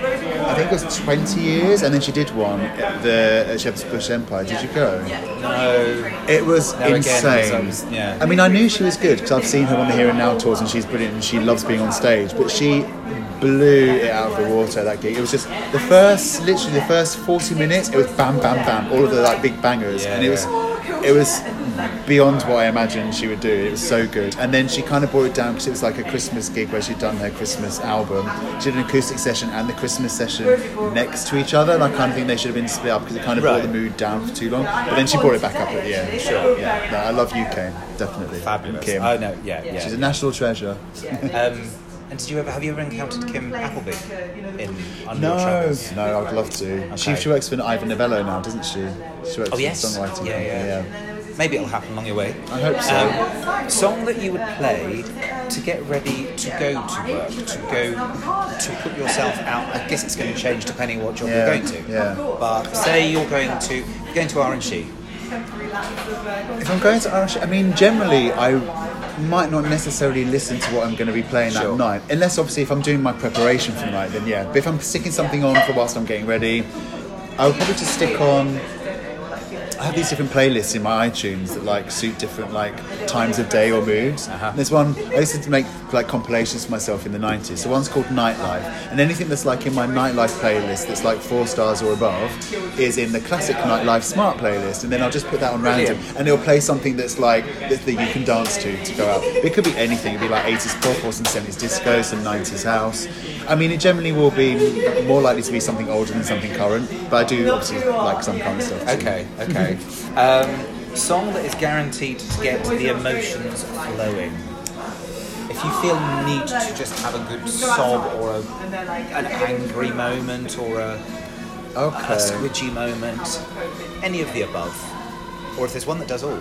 I think it was 20 years, and then she did one at the uh, at Shepherd's Bush Empire. Did you go?
No.
It was
No, again, um,
insane.
it was- yeah.
I mean, I knew she was good because I've seen her on the Here and Now tours, and she's brilliant, and she loves being on stage. But she blew it out of the water that gig. It was just the first, literally the first 40 minutes. It was bam, bam, bam, all of the like big bangers,
Yeah,
and it was, it was beyond what I imagined she would do. It was so good. And then she kind of brought it down because it was like a Christmas gig where she'd done her Christmas album. She did an acoustic session and the Christmas session next to each other, and I kind of think they should have been split up because it kind of
Right.
brought the mood down for too long. But then she brought it back up at the end. Sure. Yeah. No, I love UK, definitely.
Fabulous.
Kim.
Oh no, yeah, yeah.
She's a national treasure.
Um, and did you ever have you ever encountered Kim Appleby in Under
No,
Your Travels?
no, I'd love to. She,
Okay.
she works for Ivor Novello now, doesn't she? She works
Oh
for
yes.
the songwriting
Yeah,
company,
yeah. Maybe it'll happen along your way.
I hope so.
Um, song that you would play to get ready to go to work, to go to put yourself out. I guess it's going to change depending on what job
Yeah,
you're going to.
yeah.
But say you're going to you're going to R and She.
If I'm going to R&She, I mean, generally, I might not necessarily listen to what I'm going to be playing
Sure.
that night, unless obviously if I'm doing my preparation for the night, then yeah. But if I'm sticking something on for whilst I'm getting ready, I would probably just stick on. I have these different playlists in my iTunes that like suit different like times of day or moods. Uh-huh. There's one I used to make like compilations for myself in the 90s. So one's called Nightlife, and anything that's like in my Nightlife playlist that's like four stars or above is in the classic Nightlife Smart playlist, and then I'll just put that on random, and it'll play something that's like that, that you can dance to to go out. It could be anything. It'd be like 80s pop or some 70s disco, some 90s house. I mean, it generally will be more likely to be something older than something current, but I do obviously like some current stuff. Too.
Okay, okay. [laughs] um, song that is guaranteed to get the emotions flowing. if you feel need to just have a good sob or a,
And they're like,
an angry moment or a, a squidgy moment, any of the above, or if there's one that does all,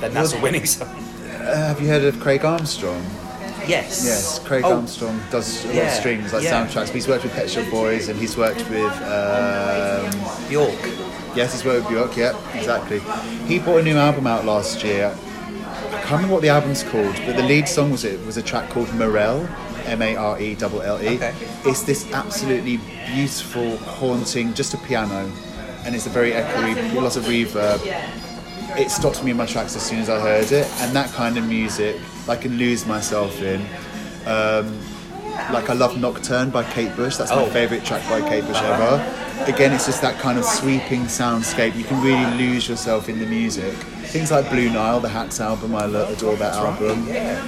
then that's a winning song.
Uh, have you heard of Craig Armstrong?
Yes.
Yes, Craig
Oh,
Armstrong does a lot of strings like
yeah.
soundtracks. But he's worked with Pet Shop Boys and he's worked with. Um,
York.
yes, he's worked with Bjork. Yeah, exactly. He brought a new album out last year. I can't remember what the album's called, but the lead song was it was a track called Marelle, M A R E L L E.
Okay.
It's this absolutely beautiful, haunting, just a piano, and it's a very echoey, lots of reverb. It stopped me in my tracks as soon as I heard it, and that kind of music I can lose myself in. Um, like I love Nocturne by Kate Bush. That's my
Oh.
favourite track by Kate Bush ever. Again, it's just that kind of sweeping soundscape. You can really lose yourself in the music. Things like Blue Nile, the Hats album, I lo- adore that album.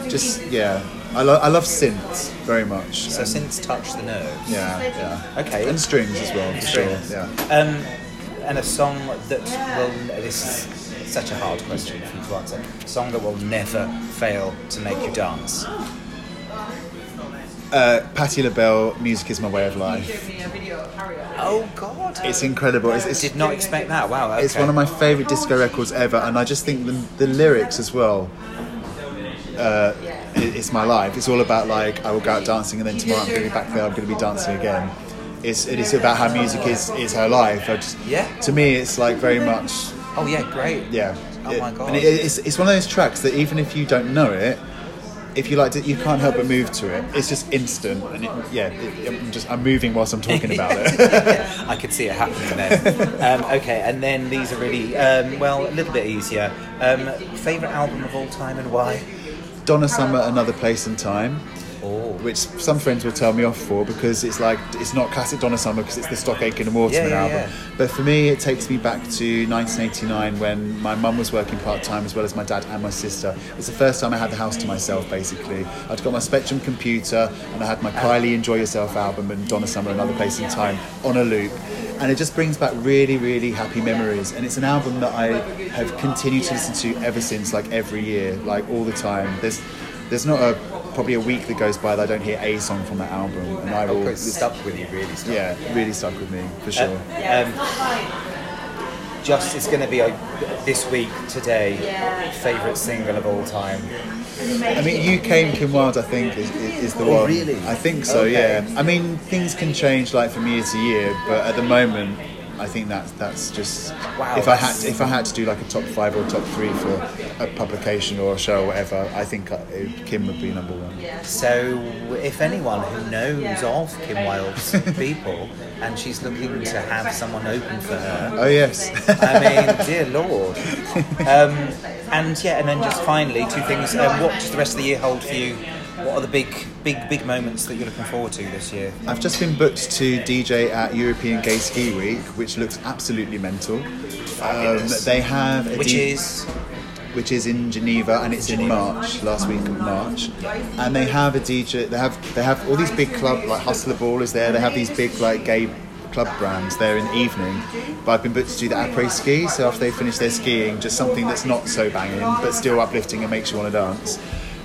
Just yeah, I, lo- I love synths very much.
So
And-
since touch the nerves.
yeah, yeah.
Okay.
And strings as well, for
Strings.
sure. Yeah.
Um, and a song that will. This is such a hard question for you to answer. A song that will never fail to make you dance.
Uh, Patti LaBelle, "Music Is My Way of Life."
Give me a video of Harriet.
Oh God!
It's incredible. It's, it's,
Did not expect that. Wow. Okay.
it's one of my favourite disco records ever, and I just think the, the lyrics as well. Uh, it, it's my life. It's all about like I will go out dancing, and then tomorrow I'm going to be back there. I'm going to be dancing again. It's it is about how music is is her life. I just,
Yeah.
To me, it's like very much
Oh yeah, great.
yeah.
Oh
It-
my God.
And it, it's it's one of those tracks that even if you don't know it. If you like it, you can't help but move to it. It's just instant, and it, yeah, it, I'm just I'm moving whilst I'm talking about it. [laughs]
I could see it happening then. um, okay, and then these are really um, well a little bit easier. Um, favorite album of all time and why?
Donna Summer, Another Place and Time.
Oh,
which some friends will tell me off for because it's like it's not classic Donna Summer because it's the Stock Aitken and Waterman
Yeah, yeah,
album.
yeah.
But for me, it takes me back to 1989 when my mum was working part time as well as my dad and my sister. It's the first time I had the house to myself. Basically, I'd got my Spectrum computer and I had my Kylie Enjoy Yourself album and Donna Summer Another Place in Time on a loop. And it just brings back really, really happy memories. And it's an album that I have continued to listen to ever since, like every year, like all the time. There's, there's not a probably a week that goes by that I don't hear a song from that album, and I will.
oh, stuck with you really. Stuck.
Yeah, really stuck with me for sure.
Um, just it's going to be uh, this week today. Favorite single of all time.
I mean, you came Kim Wilde, I think, is, is is the
Oh,
one.
really?
I think so.
Okay.
Yeah. I mean, things can change like from year to year, but at the moment, I think that's that's just.
Wow,
if I had
that's-
if I had to do like a top five or top three for a publication or a show or whatever, I think uh, Kim would be number one.
So, if anyone who knows of Kim Wilde's [laughs] people and she's looking to have someone open for her,
Oh yes.
I mean, dear lord. [laughs] Um, and yeah, and then just finally, two things. Um, what does the rest of the year hold for you? What are the big, big, big moments that you're looking forward to this year?
I've just been booked to DJ at European Gay Ski Week, which looks absolutely mental. Um, they have a
Which
D-
is
which is in Geneva, and it's in March, last week of March. And they have a DJ. They have they have all these big club like Hustler Ball is there. They have these big like gay club brands there in the evening. But I've been booked to do the après ski. So after they finish their skiing, just something that's not so banging, but still uplifting and makes you want to dance.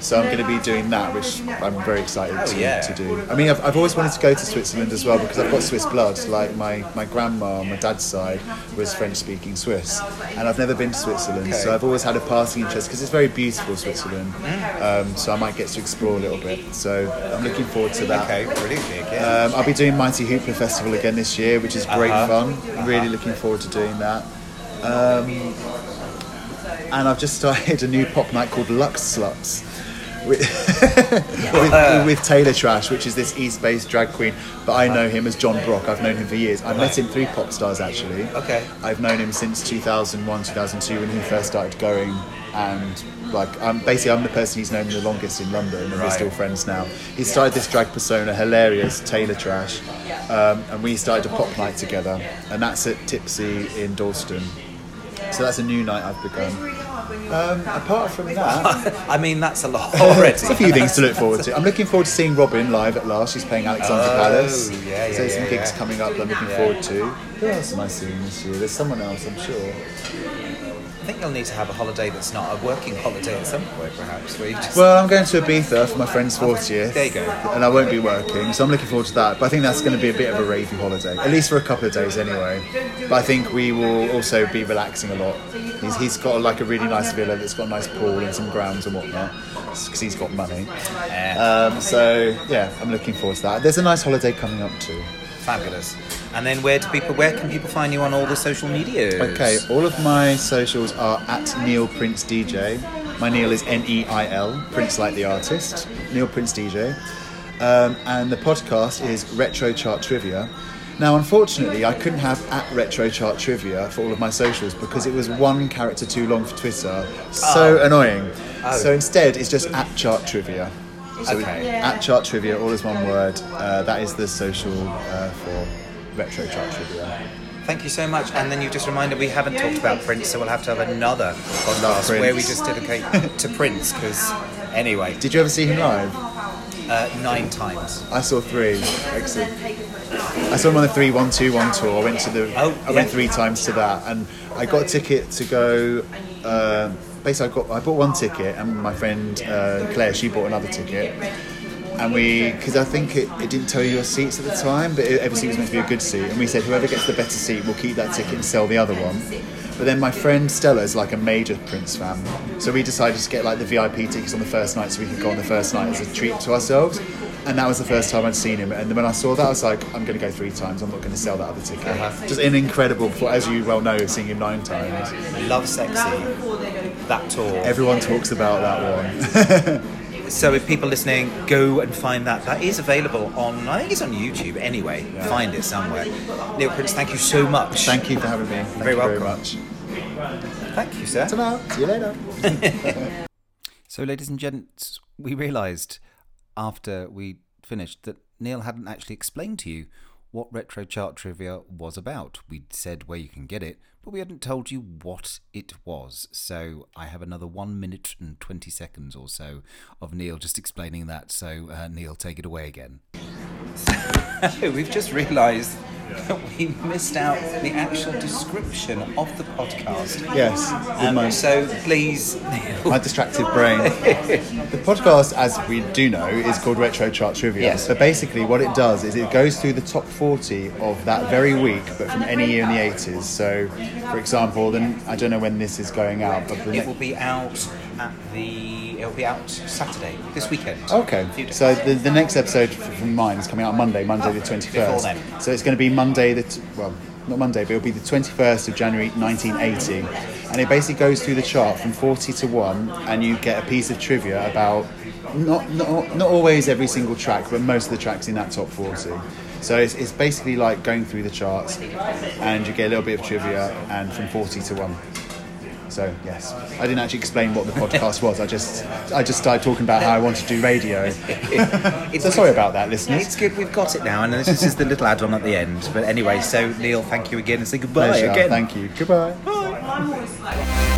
So I'm going to be doing that, which I'm very excited
Oh,
to,
yeah.
to do. I mean, I've, I've always wanted to go to Switzerland as well because I've got Swiss blood. Like my, my grandma on my dad's side was French speaking Swiss, and I've never been to Switzerland,
Okay.
so I've always had a passing interest because it's very beautiful, Switzerland. Um, so I might get to explore a little bit. So I'm looking forward to that.
okay. Yeah.
Um, I'll be doing Mighty Hoopla Festival again this year, which is great
Uh-huh.
fun. I'm really looking forward to doing that. Um, and I've just [laughs] started a new pop night called Lux Sluts. With, [laughs] with, with Taylor Trash, which is this East-based drag queen, but I know him as John Brock. I've known him for years. I met him through Popstarz actually.
Okay.
I've known him since 2001, 2002 when he first started going, and like I'm basically I'm the person he's known the longest in London, and we're still friends now. He started this drag persona, hilarious Taylor Trash, um, and we started a pop night together, and that's at Tipsy in Dalston. So that's a new night I've begun. Um, apart from [laughs] that,
I mean, that's a lot already.
there's [laughs] a few things to look forward to. I'm looking forward to seeing Robyn live at last. She's playing Alexandra
Oh,
Palace.
yeah, yeah,
so there's some gigs
yeah.
coming up that I'm looking
Yeah.
forward to. Who else am I seeing this year? There's someone else, I'm sure.
I think you'll need to have a holiday that's not a working holiday at some point, perhaps. Where you just
Well, I'm going to Ibiza for my friend's 40th.
There you go.
And I won't be working, so I'm looking forward to that. But I think that's going to be a bit of a ravey holiday, at least for a couple of days anyway. But I think we will also be relaxing a lot. He's, he's got like a really nice villa that's got a nice pool and some grounds and whatnot, because he's got money. Um, so yeah, I'm looking forward to that. There's a nice holiday coming up too.
Fabulous. And then where do people? Where can people find you on all the social media?
Okay, all of my socials are at Neil Prince DJ. My Neil is N E I L, Prince like the artist, Neil Prince DJ. Um, and the podcast is Retro Chart Trivia. Now, unfortunately, I couldn't have at Retro Chart Trivia for all of my socials because it was one character too long for Twitter. So annoying.
Oh.
So instead, it's just at Chart Trivia. So
Okay.
at Chart Trivia, all is one word. Uh, that is the social uh, for Retro Chart Trivia.
Thank you so much. And then you just reminded we haven't talked about Prince, so we'll have to have another podcast
Prince.
where we just dedicate to Prince. Because anyway,
Did you ever see him live?
uh, nine times.
I saw three. Excellent. I saw him on the three one two one tour. I went to the.
Oh,
I went
yeah.
three times to that, and I got a ticket to go. Uh, basically, I got I bought one ticket, and my friend uh, Claire she bought another ticket. And we, because I think it, it didn't tell you your seats at the time, but it, every seat was meant to be a good seat. And we said whoever gets the better seat will keep that ticket and sell the other one. But then my friend Stella is like a major Prince fan, so we decided to get like the VIP tickets on the first night so we could go on the first night as a treat to ourselves. And that was the first time I'd seen him. And then when I saw that, I was like, I'm going to go three times. I'm not going to sell that other ticket.
Uh-huh.
Just an incredible, as you well know, seeing him nine times.
Lovesexy, that tour.
Everyone talks about that one. [laughs]
So if people listening, go and find that. That is available on. I think it's on YouTube anyway. Find it somewhere. Neil Prince, thank you so much.
Thank you for having me. Thank
Very
you very much.
Thank you, sir.
Ta-da. See you later. [laughs] [laughs]
So, ladies and gents, we realised after we finished that Neil hadn't actually explained to you what Retro Chart Trivia was about. We'd said where you can get it, but we hadn't told you what it was. So, I have another one minute and 20 seconds or so of Neil just explaining that. So, uh, Neil, take it away again. [laughs] We've just realised that we missed out the actual description of the podcast.
Yes. with
Um,
my-
so, please, Neil.
my distracted brain. [laughs] the podcast, as we do know, is called Retro Chart Trivia.
Yes.
So basically, what it does is it goes through the top 40 of that very week, but from any year in the 80s. So, for example, then I don't know when this is going out, but
It will be out at the. It'll be out Saturday this weekend.
Okay, so the, the next episode from mine is coming out Monday, Monday the 21st.
before then.
So it's going to be Monday, the t- well, not Monday, but it'll be the 21st of January 1980. And it basically goes through the chart from 40 to 1, and you get a piece of trivia about not, not, not always every single track, but most of the tracks in that top 40. So it's, it's basically like going through the charts, and you get a little bit of trivia, and from 40 to 1. So yes, I didn't actually explain what the podcast was. I just I just started talking about how I want to do radio. [laughs] [laughs] so sorry about that, listeners.
It's good we've got it now, and this is the little add on at the end. But anyway, so Neil, thank you again and say goodbye
Pleasure.
again.
Thank you. Goodbye.
My voice like